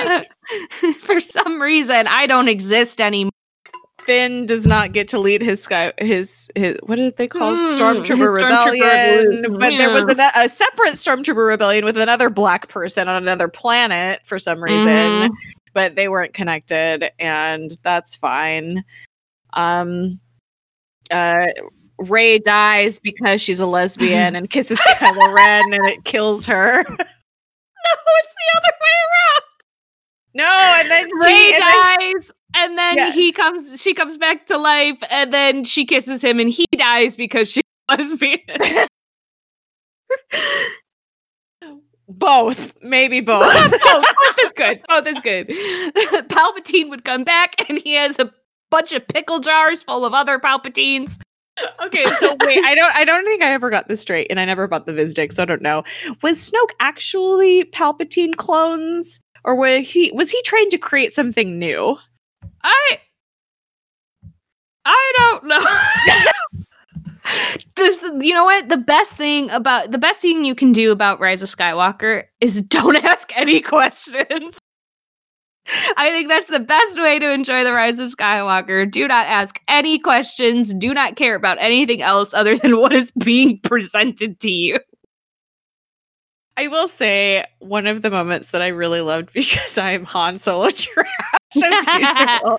now. For some reason, I don't exist anymore. Finn does not get to lead his sky his his what did they call? Hmm, Stormtrooper rebellion. But there was a, a separate Stormtrooper rebellion with another black person on another planet for some reason, Mhm. but they weren't connected, and that's fine. Um, uh, Rey dies because she's a lesbian and kisses Kylo Ren, and it kills her. No, it's the other way around. No, and then Rey she dies, and then Yeah. he comes. She comes back to life, and then she kisses him, and he dies because she's lesbian. both, maybe both. both, both is good. Both is good. Palpatine would come back, and he has a bunch of pickle jars full of other Palpatines. Okay, so wait, I don't I don't think I ever got this straight, and I never bought the Vizdick, so I don't know. Was Snoke actually Palpatine clones? Or was he was he trying to create something new? I I don't know. this you know what? The best thing about the best thing you can do about Rise of Skywalker is don't ask any questions. I think that's the best way to enjoy the Rise of Skywalker. Do not ask any questions. Do not care about anything else other than what is being presented to you. I will say one of the moments that I really loved because I'm Han Solo trash as usual,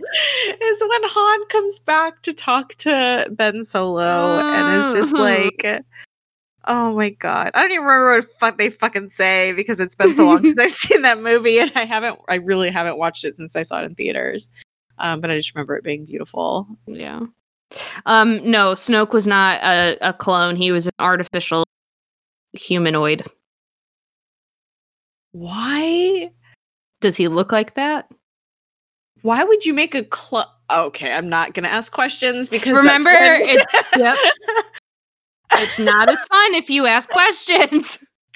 is when Han comes back to talk to Ben Solo and is just Mhm. like, "Oh my god!" I don't even remember what fuck they fucking say because it's been so long since I've seen that movie and I haven't, I really haven't watched it since I saw it in theaters. Um, but I just remember it being beautiful. Yeah. Um, no, Snoke was not a, a clone. He was an artificial humanoid. Why? Does he look like that? Why would you make a cl? Okay, I'm not gonna ask questions because Remember, it's yep. It's not as fun if you ask questions.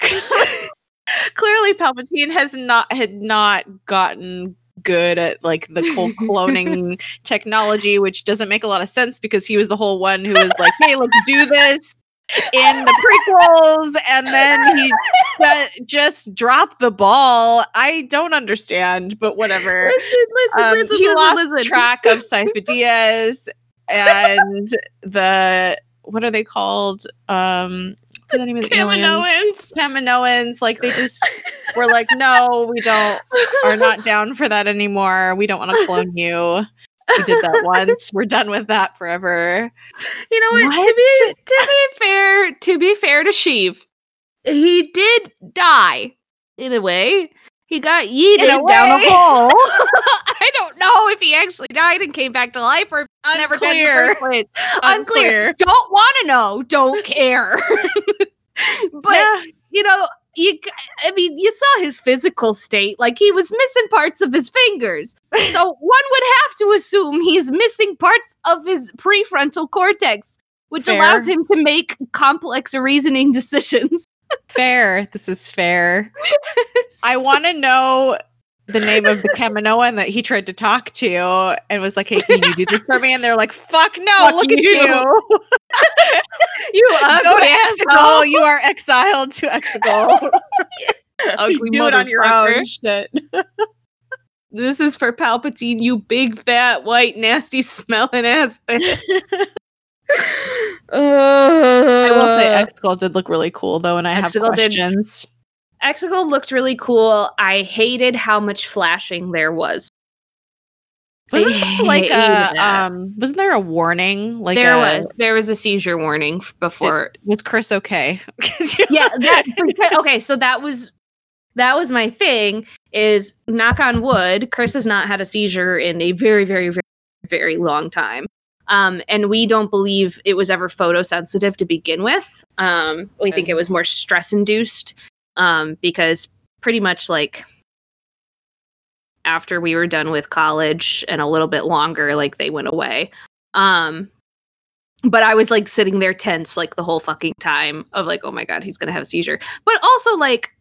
clearly Palpatine has not had not gotten good at like the whole cloning technology, which doesn't make a lot of sense because he was the whole one who was like, "Hey, let's do this." In the prequels, and then he ju- just dropped the ball. I don't understand, but whatever. Listen, listen, Um, listen, he lost track of Sifo-Dyas and the what are they called? Um, the name of the? Kaminoans. Kaminoans. Like they just were like, no, we don't are not down for that anymore. We don't want to clone you. We did that once. We're done with that forever. You know what? To be to be fair, to be fair to Sheev, he did die in a way. He got yeeted a down a hole. I don't know if he actually died and came back to life or never Unclear. Unclear. Unclear. Don't want to know. Don't care. but Yeah. you know, you. I mean, you saw his physical state. Like he was missing parts of his fingers. So one would have to assume he's missing parts of his prefrontal cortex, which Fair. allows him to make complex reasoning decisions. fair. This is fair. I want to know the name of the Kaminoan that he tried to talk to and was like, hey, can you do this for me? And they're like, fuck no, Fuck look at you. you. you Go to Exegol. You are exiled to Exegol. ugly do it on your own. Shit. This is for Palpatine, you big fat white nasty smelling ass bitch. I will say uh, Exegol did look really cool though, and I have Exegol did- questions. Exegol looked really cool. I hated how much flashing there was. Wasn't there like a um? Wasn't there a warning? Like there a- was there was a seizure warning before. Was Chris okay? yeah, that, okay. So that was that was my thing. Is knock on wood. Chris has not had a seizure in a very, very, very, very long time. Um, and we don't believe it was ever photosensitive to begin with. Um, we think it was more stress induced. Um, because pretty much like after we were done with college and a little bit longer, like they went away. Um, but I was like sitting there tense like the whole fucking time of like, oh my god, he's gonna have a seizure. But also like,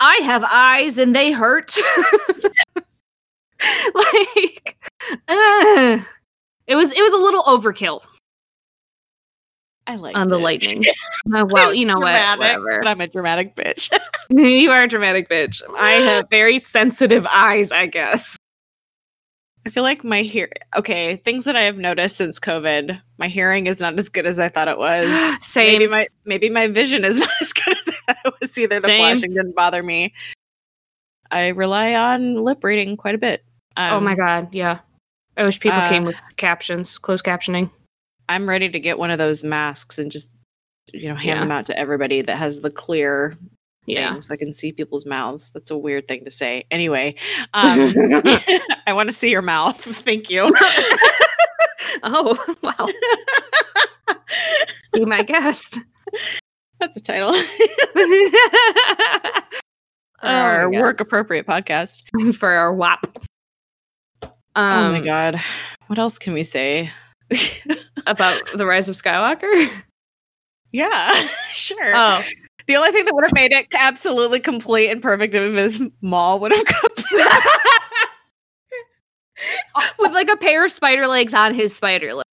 I have eyes and they hurt. like, uh, it was it was a little overkill I like on the lightning. Uh, well, you know what? Whatever. but I'm a dramatic bitch. you are a dramatic bitch. I have very sensitive eyes, I guess. I feel like my hear. Okay, things that I have noticed since COVID. My hearing is not as good as I thought it was. Same. Maybe my maybe my vision is not as good as I thought it was either. The Same. flashing didn't bother me. I rely on lip reading quite a bit. Um, oh my god, yeah. I wish people uh, came with captions, closed captioning. I'm ready to get one of those masks and just you know hand Yeah. them out to everybody that has the clear Yeah. thing so I can see people's mouths. That's a weird thing to say. Anyway, um, I want to see your mouth. Thank you. oh, wow. Be my guest. That's a title. Oh our work appropriate podcast. for our WAP. Um, oh my god. What else can we say? About the rise of Skywalker? yeah, sure. Oh. the only thing that would have made it absolutely complete and perfect if his Maul would have come. With like a pair of spider legs on his spider leg.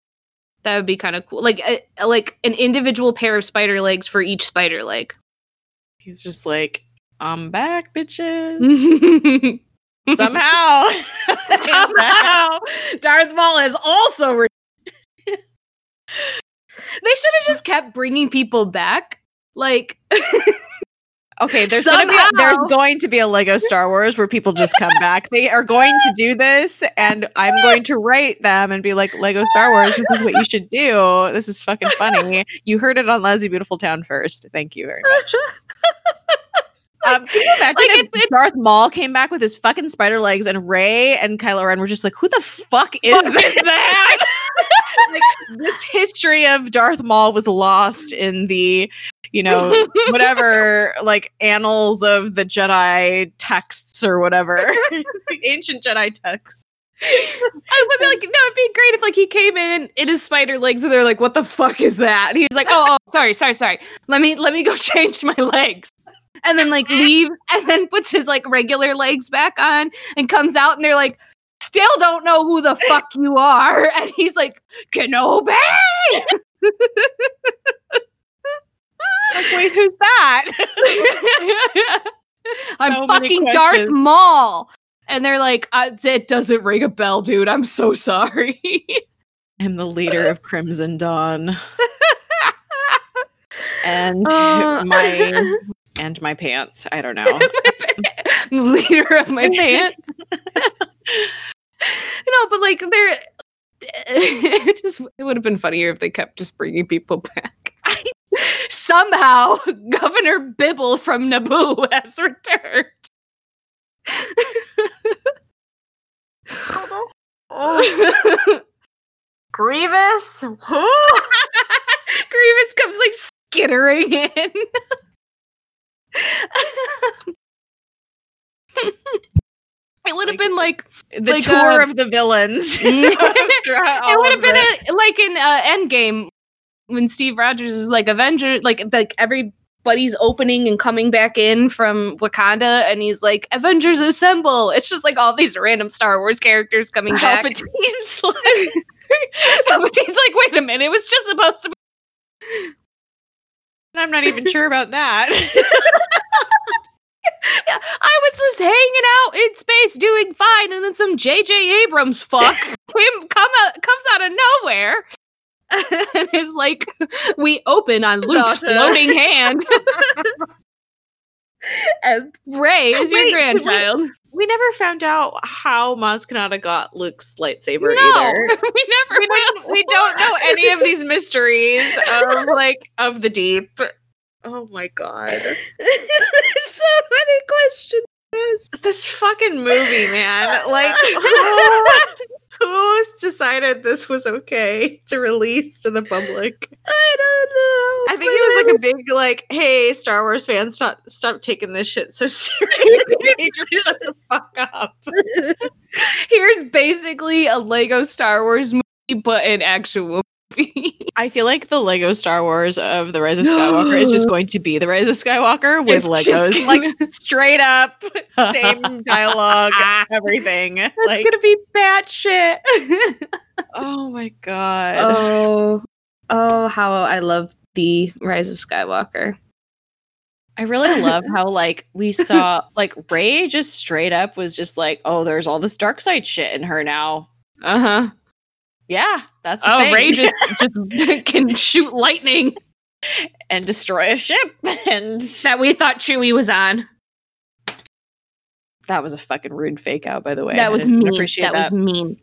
That would be kind of cool. Like a, like an individual pair of spider legs for each spider leg. He's just like, I'm back, bitches. Somehow, Somehow. Darth Maul is also. They should have just kept bringing people back. Like, Okay, there's gonna be a, there's going to be a Lego Star Wars where people just come back. They are going to do this, and I'm going to write them and be like, Lego Star Wars, this is what you should do. This is fucking funny. You heard it on Leslie Beautiful Town first. Thank you very much. Um, can you imagine Like, if it's- Darth Maul came back with his fucking spider legs and Rey and Kylo Ren were just like, who the fuck is this? is that? like, this history of Darth Maul was lost in the, you know, whatever, like annals of the Jedi texts or whatever, the ancient Jedi texts. I would be like, no, it'd be great if like he came in in his spider legs and they're like, what the fuck is that? And he's like, oh, oh, sorry, sorry, sorry. Let me let me go change my legs. And then like leaves and then puts his like regular legs back on and comes out and they're like, still don't know who the fuck you are. And he's like, Kenobi. Like, wait, who's that? I'm So fucking Darth. Maul. And they're like, uh, it doesn't ring a bell, dude. I'm so sorry. I'm the leader of Crimson Dawn. And Uh. my and my pants. I don't know. leader of my pants. no, but like they're it just it would have been funnier if they kept just bringing people back. Somehow, Governor Bibble from Naboo has returned. oh. Grievous? Who? Grievous comes like skittering in. It would have been like The Like, tour uh, of the villains. it would have been a, like in uh, Endgame when Steve Rogers is like Avenger, like like everybody's opening and coming back in from Wakanda, and he's like Avengers assemble. It's just like all these random Star Wars characters coming back. Palpatine's like, Palpatine's like, wait a minute, it was just supposed to be. I'm not even sure about that. Yeah, I was just hanging out in space doing fine, and then some J.J. Abrams fuck come out, comes out of nowhere. and is like, we open on Luke's daughter. floating hand. and Rey is your Wait, can we- grandchild. We never found out how Maz Kanata got Luke's lightsaber no, either. we never We, we don't know any of these mysteries of like of the deep. Oh my god. There's so many questions. This fucking movie, man. Like who, who decided this was okay to release to the public? I don't know. I think it was like a big like, hey, Star Wars fans, stop stop taking this shit so seriously. Just shut the fuck up. Here's basically a Lego Star Wars movie, but an actual movie. I feel like the Lego Star Wars of the Rise of Skywalker is just going to be the Rise of Skywalker with It's Legos. Like straight up, same dialogue, everything. That's like, gonna be bad shit. oh my god. oh, oh, how I love the Rise of Skywalker. I really love how like we saw like Rey just straight up was just like, oh, there's all this dark side shit in her now. Uh huh. Yeah, that's Oh, thing. Rey just, just can shoot lightning and destroy a ship, and that we thought Chewie was on. that was a fucking rude fake out, by the way. that I was mean. That, that. was mean.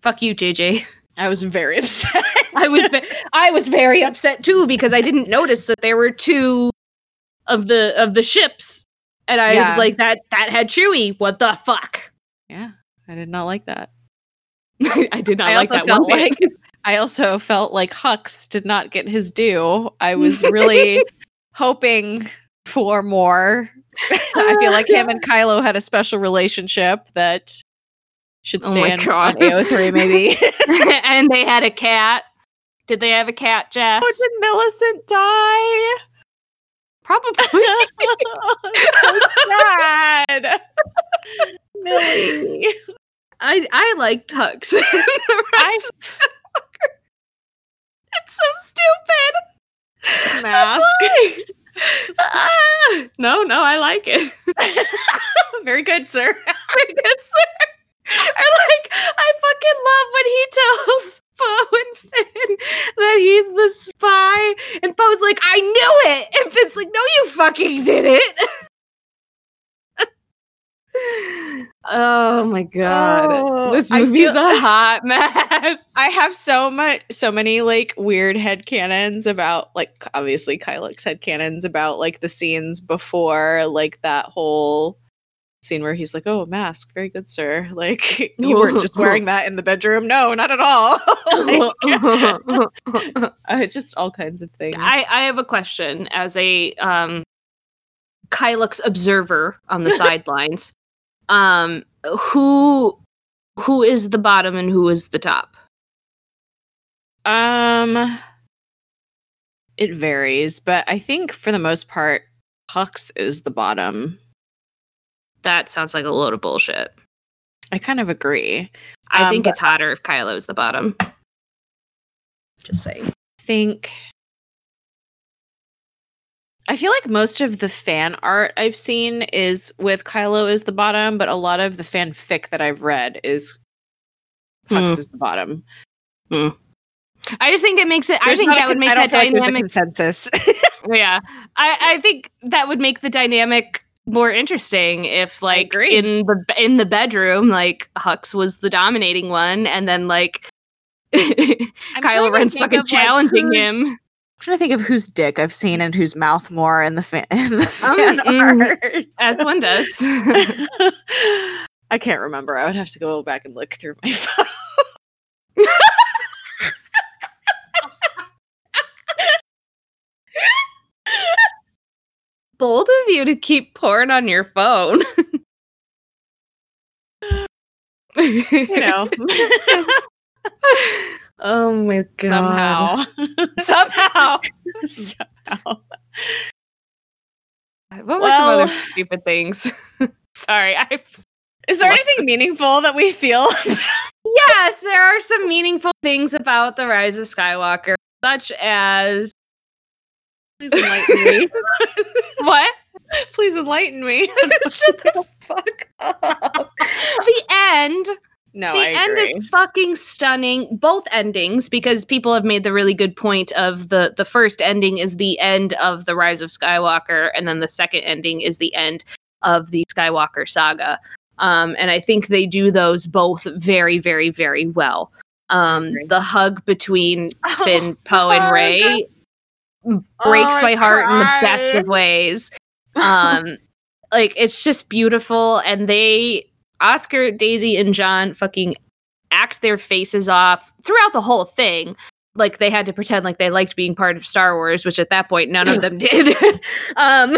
Fuck you, JJ. I was very upset. I was ve- I was very upset too because I didn't notice that there were two of the of the ships, and I Yeah. was like that that had Chewie. What the fuck? yeah, I did not like that. I did not I like that one like I also felt like Hux did not get his due. I was really hoping for more. I feel like him and Kylo had a special relationship that should Oh my stand God. on AO3 maybe. and they had a cat. Did they have a cat, Jess? oh, did Millicent die? Probably. so sad. Millie. I I liked Hux. I it's so stupid. mask. No, no, I like it. Very good, sir. Very good, sir. I like. I fucking love when he tells Poe and Finn that he's the spy, and Poe's like, "I knew it," and Finn's like, "No, you fucking did it." Oh my god, Oh, this movie's feel- a hot mess. I have so much, so many like weird headcanons about like obviously Kylux headcanons about like the scenes before like that whole scene where he's like, "Oh, mask, very good, sir." Like you weren't just wearing that in the bedroom. No, not at all. like, uh, just all kinds of things. I, I have a question as a um Kylux observer on the sidelines. Um who who is the bottom and who is the top? Um, it varies, but I think for the most part, Hux is the bottom. That sounds like a load of bullshit. I kind of agree. I Um, think it's hotter if Kylo's the bottom. Just saying. think I feel like most of the fan art I've seen is with Kylo as the bottom, but a lot of the fanfic that I've read is Hux Hmm. is the bottom. I just think it makes it I think not a that would make I don't that feel like a dynamic consensus. Yeah. I, I think that would make the dynamic more interesting if like in the in the bedroom like Hux was the dominating one and then like I'm Kylo Ren's fucking of, like, challenging who's- him. I'm trying to think of whose dick I've seen and whose mouth more in the fan, in the Um, fan mm, art. As one does. I can't remember. I would have to go back and look through my phone. Bold of you to keep porn on your phone. You know, oh my god. somehow, somehow, somehow. What were some other stupid things? Sorry, I Is there anything meaningful that we feel? Yes, there are some meaningful things about the Rise of Skywalker, such as Please enlighten me. what? Please enlighten me. Shut the fuck up. the end No, the end is fucking stunning both endings because people have made the really good point of the the first ending is the end of the rise of skywalker and then the second ending is the end of the skywalker saga. Um, and i think they do those both very very very well. Um, the hug between Oh, finn poe and rey breaks Oh, my I heart in the best of ways. Um like it's just beautiful and they oscar daisy and john fucking act their faces off throughout the whole thing. Like they had to pretend like they liked being part of star wars which at that point none of them did. Um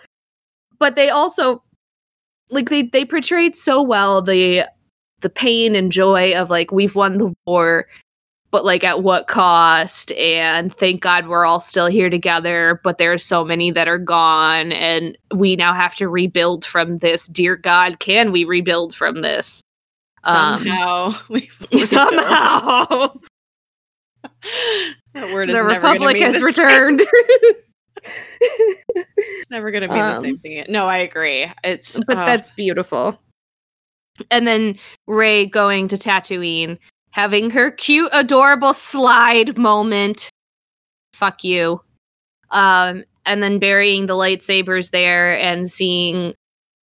but they also like they they portrayed so well the the pain and joy of like we've won the war but like at what cost? And thank god we're all still here together but there are so many that are gone and we now have to rebuild from this. Dear god can we rebuild from this? Um, Somehow, we somehow. That word is the republic has returned. It's never going to mean the same Um, thing. No, I agree. It's but uh, that's beautiful. And then rey going to tatooine having her cute adorable slide moment. Fuck you. Um and then burying the lightsabers there and seeing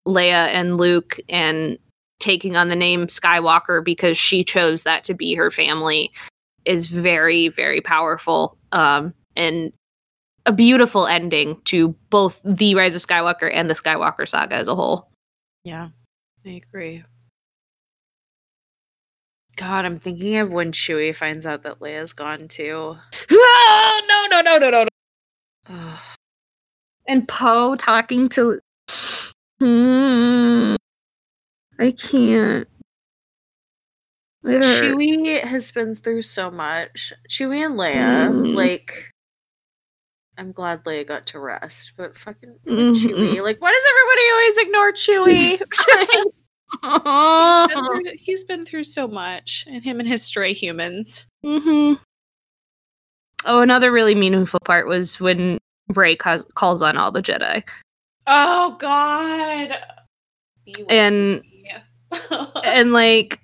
leia and luke and taking on the name skywalker because she chose that to be her family is very very powerful um and a beautiful ending to both the rise of skywalker and the skywalker saga as a whole. Yeah, I agree. God, I'm thinking of when Chewie finds out that Leia's gone too. oh, no, no, no, no, no. no. Ugh. And Poe talking to. Hmm. I can't. It. Chewie has been through so much. Chewie and Leia, Mm. like, I'm glad Leia got to rest, but fucking Mhm. Chewie, like, why does everybody always ignore Chewie? He's been through- He's been through so much, and him and his stray humans. hmm Oh, another really meaningful part was when Rey calls, calls on all the Jedi. Oh God! And- And like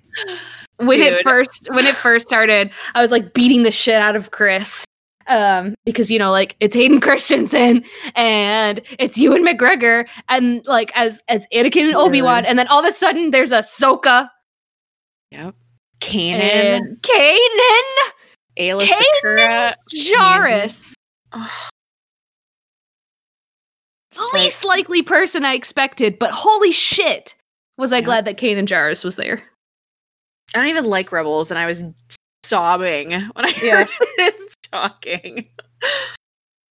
when it first when it first started, I was like beating the shit out of Chris. Um, because you know, like it's Hayden Christensen and it's Ewan McGregor, and like as as Anakin and Obi Wan, and then all of a sudden there's Ahsoka yep. Kanan, Kanan Aayla Secura, Jarrus. The least likely person I expected, but holy shit, was I Yep. glad that Kanan Jarrus was there. I don't even like Rebels, and I was sobbing when I Yeah. heard him talking.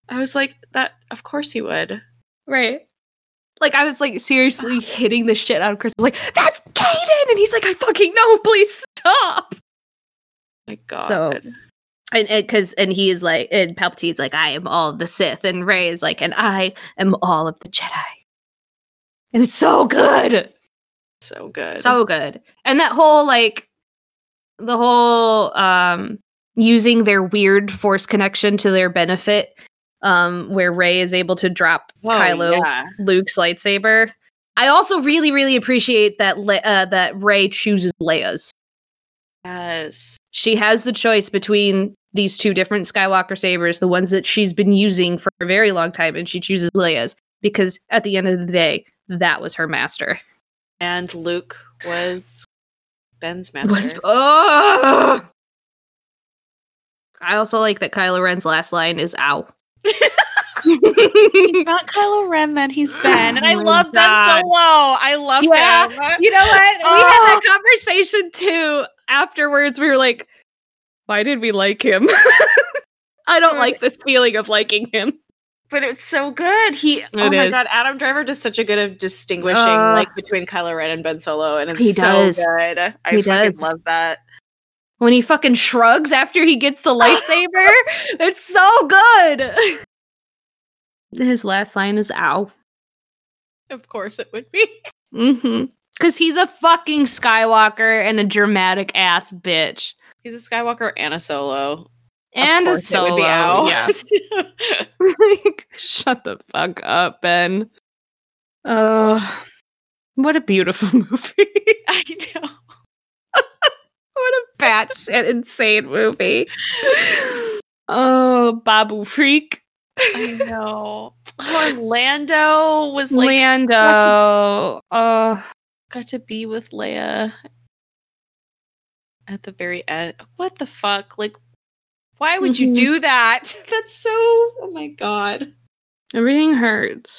I was like, "That, of course he would." Right. Like I was like seriously hitting the shit out of Chris. I was like, that's Kaden! And he's like, I fucking know, please stop. My God. So- And because and, he is like and Palpatine's like, I am all of the Sith, and Rey is like, and I am all of the Jedi. And it's so good. so good. So good. And that whole like the whole um using their weird force connection to their benefit, um, where Rey is able to drop Oh, Kylo yeah. Luke's lightsaber. I also really, really appreciate that Le- uh, that Rey chooses Leia's. Yes. She has the choice between these two different Skywalker sabers, the ones that she's been using for a very long time, and she chooses Leia's because at the end of the day, that was her master. And Luke was Ben's master. Was oh! I also like that Kylo Ren's last line is "Ow." not Kylo Ren, then he's Ben. And I Oh love Ben God. Solo. I love Yeah. him. You know what? We had Oh. that conversation too. Afterwards, we were like, "Why did we like him?" I don't like this feeling of liking him. But it's so good. He oh It my is. god, Adam Driver does such a good of distinguishing Uh, like between Kylo Ren and Ben Solo, and it's He so does. good. I He fucking does. love that. When he fucking shrugs after he gets the lightsaber, it's so good. His last line is "Ow." Of course it would be. Mm-hmm. Because he's a fucking Skywalker and a dramatic ass bitch. He's a Skywalker and a Solo. And a course it would solo. Yeah. like, shut the fuck up, Ben. Oh, what a beautiful movie. I know. What a batshit insane movie. Oh, Babu Frik. I know. Orlando was like Lando. Oh, got to be with Leia at the very end. What the fuck? Like, why would you Mhm. do that? That's so. Oh my god. everything hurts.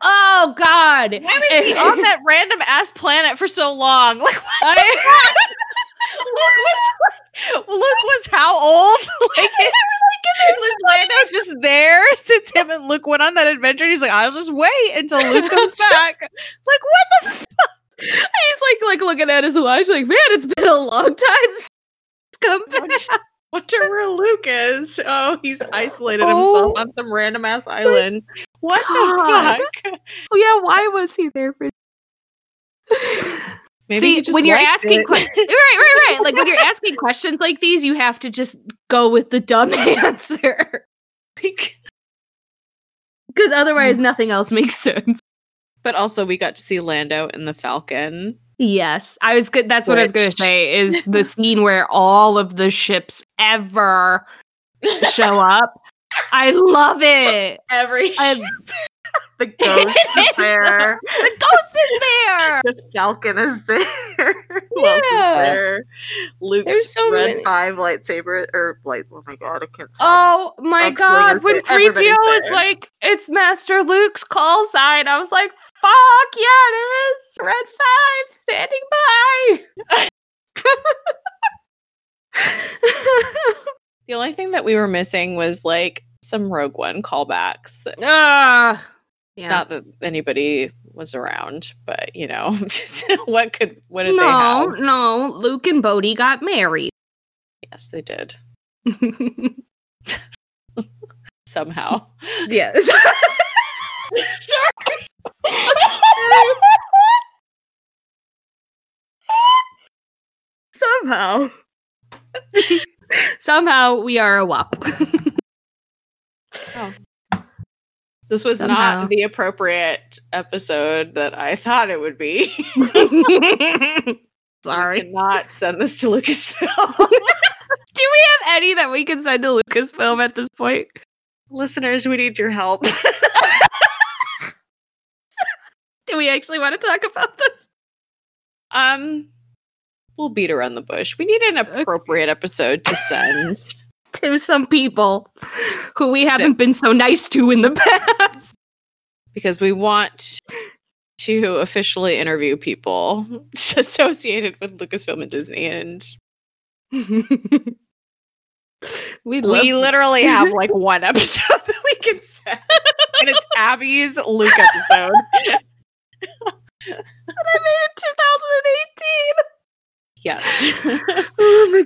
Oh God! Why was he on that random ass planet for so long? Like, what? I- Luke was Luke was how old? Like, like Lando's just there since him and Luke went on that adventure. And he's like, I'll just wait until Luke comes Just- back. Like, what the? F- He's like, like looking at his watch, like, man, it's been a long time since come back. Wonder where Luke is. Oh, he's isolated Oh. himself on some random ass island. What God. the fuck? Oh yeah, why was he there for? Maybe See, just when you're asking questions, right, right, right. Like when you're asking questions like these, you have to just go with the dumb answer because otherwise, mm. nothing else makes sense. but also, we got to see Lando in the Falcon. Yes, I was good. That's what I was going to say. Is the scene where all of the ships ever show up? I love it. Every I- ship. The ghost It is is. there. The ghost is there. The Falcon is there. Who else is there? Luke's There's so red many. five lightsaber or light. Oh my god, I can't. talk. Oh my X-Wing god, when 3PO Everybody's was like, it's Master Luke's call sign, I was like, fuck yeah, it is! Red 5 standing by! The only thing that we were missing was like some Rogue One callbacks. Ah, yeah. Not that anybody was around, but you know, what could what did no, they have? no, no, Luke and Bodhi got married. Yes, they did somehow. yes. Somehow. Somehow we are a WAP. Oh. This was Somehow. not the appropriate episode that I thought it would be. Sorry. Not send this to Lucasfilm. Do we have any that we can send to Lucasfilm at this point? Listeners, we need your help. Do we actually want to talk about this? um, we'll beat around the bush. We need an appropriate episode to send. To some people who we haven't been so nice to in the past. because we want to officially interview people associated with Lucasfilm and Disney, and we we literally have like one episode that we can send, and it's Abby's Luke episode. that I made in 2018. Yes, Oh my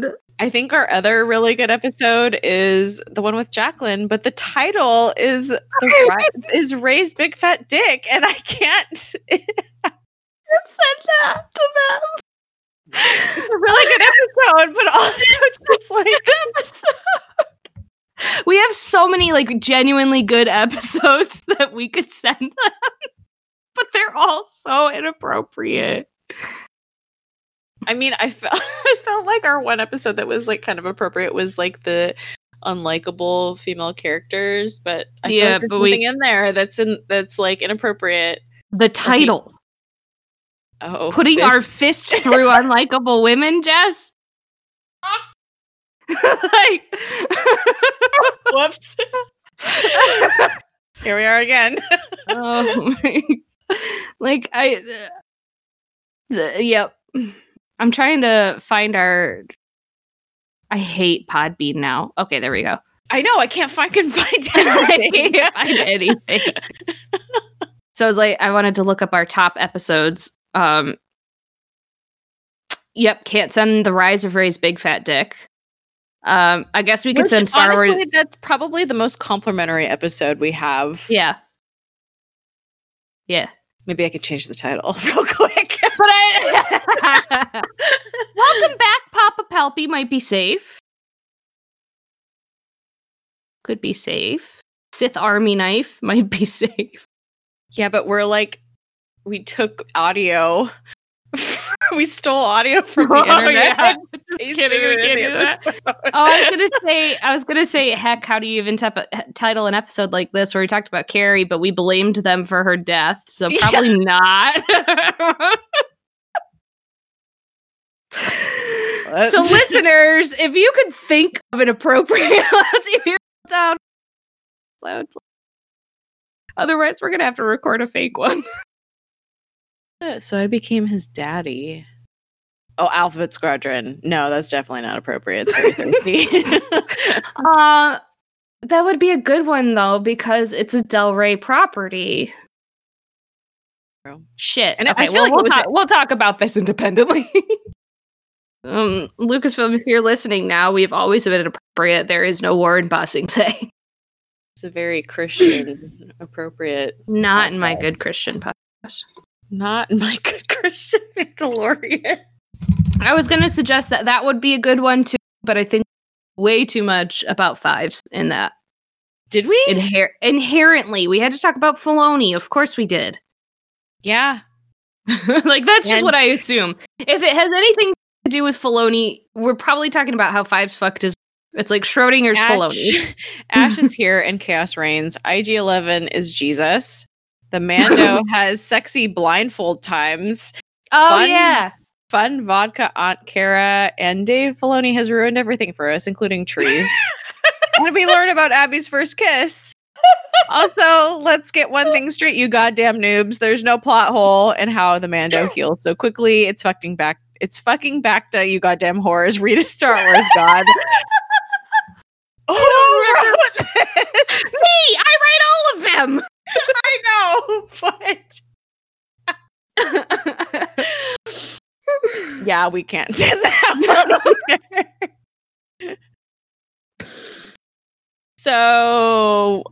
god. I think our other really good episode is the one with Jacqueline, but the title is the is Rey's big fat dick, and I can't. It's send that to them. a really good episode, but also just like we have so many like genuinely good episodes that we could send them, but they're all so inappropriate. I mean, I felt I felt like our one episode that was like kind of appropriate was like the unlikable female characters, but I Yeah, like but we- something in there that's in that's like inappropriate. The title, Oh, putting big- our fist through unlikable women, Jess. like, whoops. Here we are again. oh my, like I, uh, yep. I'm trying to find our. I hate Podbean now. Okay, there we go. I know I can't find can find anything. find anything. so I was like, I wanted to look up our top episodes. Um, yep, can't send the rise of Rey's big fat dick. Um, I guess we could Which, send Star honestly, Wars. that's probably the most complimentary episode we have. Yeah, yeah. Maybe I could change the title real quick. Welcome back, Papa Palpy might be safe. Could be safe. Sith Army knife might be safe. Yeah, but we're like, we took audio. we stole audio from the Oh, internet. yeah. kidding, we can't do that. Oh, I was gonna say, I was gonna say, heck, how do you even tep- title an episode like this where we talked about Carrie, but we blamed them for her death? So Yeah. probably not. so, listeners, if you could think of an appropriate last year down, episode, otherwise we're gonna have to record a fake one. So I became his daddy. Oh, Alphabet Squadron. No, that's definitely not appropriate. Very thirsty. Uh, that would be a good one though because it's a Del Rey property. Shit. And I feel well, like we'll, talk, we'll talk about this independently. Um, Lucasfilm, if you're listening now, we've always been appropriate. There is no war in Ba Sing Se. it's a very Christian appropriate. Not in my good Christian podcast. Not in my good Christian Mandalorian. I was going to suggest that that would be a good one too, but I think way too much about fives in that. Did we? Inher- inherently, we had to talk about Filoni. Of course we did. yeah. like that's just what I assume. If it has anything to do with Filoni, we're probably talking about how Five's fucked his. It's like Schrodinger's Filoni. Ash, Ash is here and chaos reigns. IG Eleven is Jesus. The Mando has sexy blindfold times. Oh Fun. yeah, Fun vodka Aunt Kara and Dave Filoni has ruined everything for us, including trees. and we learn about Abby's first kiss. Also, let's get one thing straight, you goddamn noobs. There's no plot hole in how the Mando heals so quickly. It's fucking back. It's fucking back to you goddamn whores. Read a Star Wars god. Oh, wrote this? me. I write all of them. I know, but yeah, we can't send that so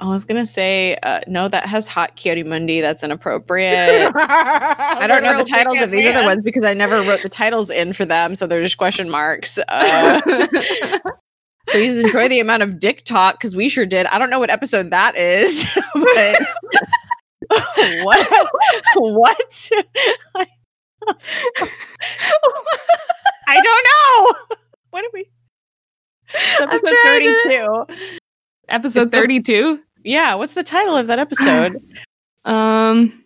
I was gonna say, uh, no, that has hot Ki-Adi-Mundi. That's inappropriate. I don't know the titles of these other ones because I never wrote the titles in for them, so they're just question marks. Uh, please enjoy the amount of dick talk because we sure did. I don't know what episode that is, but what? what? I don't know. What are we? It's episode trying to- thirty-two. Episode thirty-two. Yeah, what's the title of that episode? Um,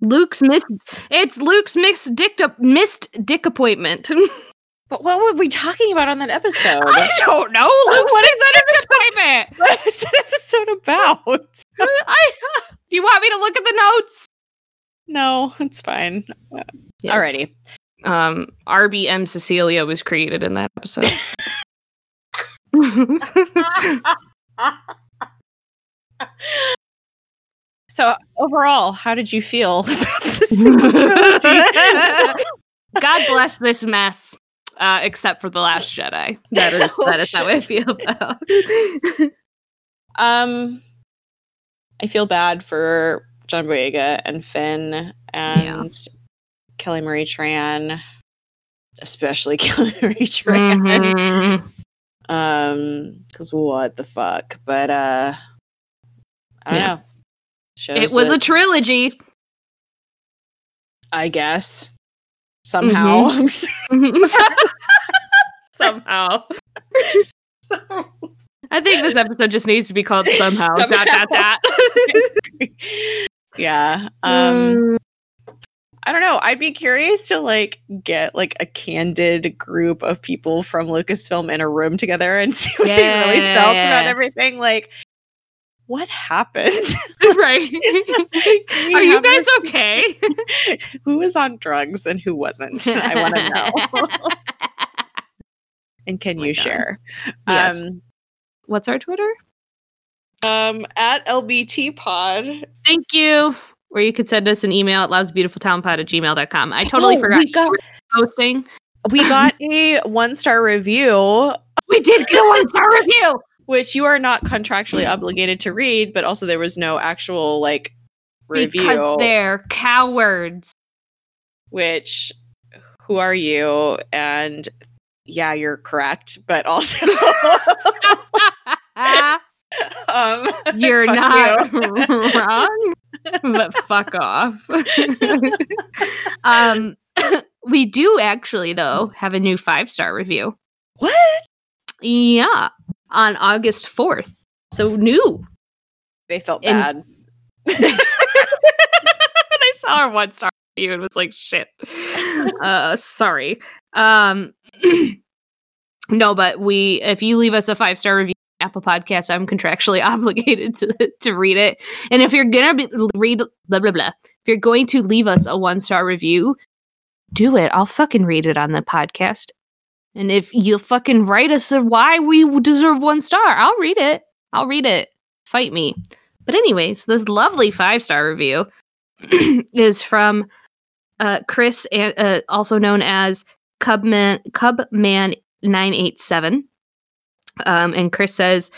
Luke's missed. It's Luke's mixed dick missed dick appointment. but what were we talking about on that episode? I don't know. Luke's What is missed dick appointment. what is that episode about? I, do you want me to look at the notes? No, it's fine. Alrighty. Um, RBM Cecilia was created in that episode. So overall, how did you feel about this? God bless this mess. Uh, except for the Last Jedi. That is Oh, that is how I feel about. um, I feel bad for John Boyega and Finn and Kelly Marie Tran, especially Kelly Marie Tran. Mhm. Um, because what the fuck? But uh, I don't Yeah. know. Shows It was a trilogy. I guess somehow. Somehow. I think this episode just needs to be called somehow. Dot dot dot. yeah. Um. Mm, I don't know. I'd be curious to like get like a candid group of people from Lucasfilm in a room together and see what they really Yeah, felt yeah. about everything. Like, what happened? right. Are you guys this- okay? who was on drugs and who wasn't? I want to know. and can Oh you God. share? Yes. Um, What's our Twitter? um, at LBT Pod. Thank you. Or you could send us an email at loudsbeautifultownpod at gmail.com. I totally Oh, forgot we got- posting. We got a one star review We did get a one star review. Which you are not contractually obligated to read, but also there was no actual like review. Because they're cowards. which who are you? And yeah, you're correct, but also Um, You're not you. wrong, but fuck off. um, we do actually, though, have a new five star review. What? Yeah, on August 4th. So new. They felt And- bad. I saw our one star review and was like, shit. Uh, sorry. Um, no, but we, if you leave us a five star review, Apple Podcast, I'm contractually obligated to to read it. And if you're gonna be, read blah blah blah, if you're going to leave us a one star review, do it. I'll fucking read it on the podcast. And if you fucking write us a why we deserve one star, I'll read it. I'll read it. Fight me. But anyways, this lovely five star review is from uh, Chris, uh, also known as Cubman Cubman nine eight seven. Um, and Chris says,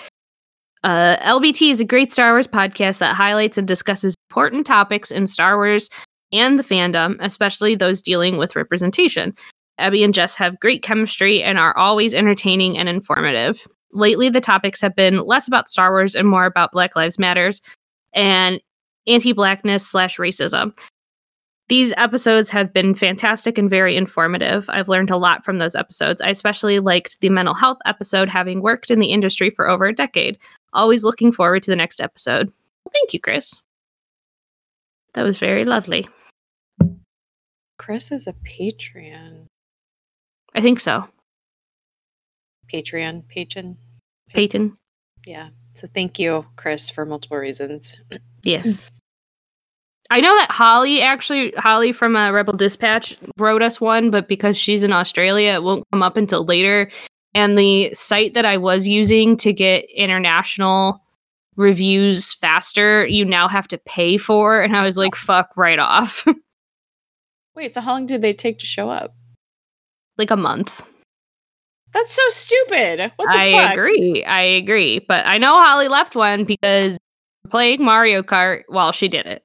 uh, "LBT is a great Star Wars podcast that highlights and discusses important topics in Star Wars and the fandom, especially those dealing with representation. Abby and Jess have great chemistry and are always entertaining and informative. Lately, the topics have been less about Star Wars and more about Black Lives Matters and anti-blackness slash racism. These episodes have been fantastic and very informative. I've learned a lot from those episodes. I especially liked the mental health episode, having worked in the industry for over a decade. Always looking forward to the next episode. Thank you, Chris. That was very lovely. Chris is a Patreon. I think so. Patreon patron. Peyton. Yeah. So thank you, Chris, for multiple reasons. Yes. I know that Holly actually Holly from uh, Rebel Dispatch wrote us one, but because she's in Australia, it won't come up until later. And the site that I was using to get international reviews faster, you now have to pay for. And I was like, fuck right off. Wait, so how long did they take to show up? Like a month. That's so stupid. What the I fuck? agree. I agree. But I know Holly left one because playing Mario Kart while she did it.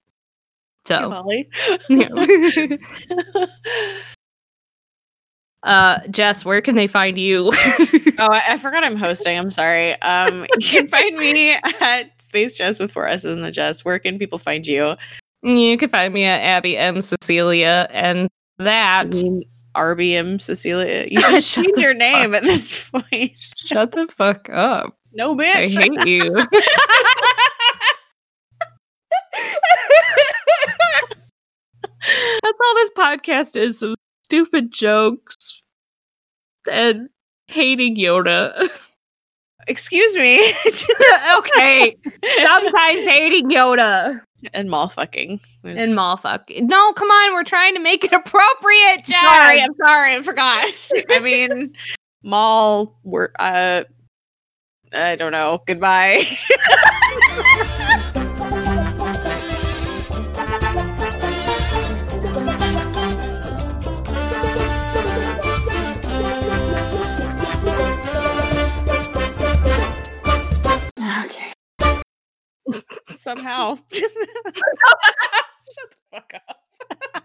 So Holly. yeah. uh Jess, where can they find you? Oh, I, I forgot I'm hosting. I'm sorry. Um, you can find me at Space Jess with four S's in the Jess. Where can people find you? You can find me at Abby M. Cecilia, and that. I mean, RBM Cecilia. You should change your name at this point. Shut the fuck up. No, bitch. I hate you. That's all this podcast is some stupid jokes and hating Yoda. Excuse me. okay. Sometimes hating Yoda. And mall fucking. And mallfuck. No, come on, we're trying to make it appropriate, Jess. Sorry, I'm sorry, I forgot. I mean, mall. Were uh, I don't know. Goodbye. Okay. somehow. Shut the fuck up.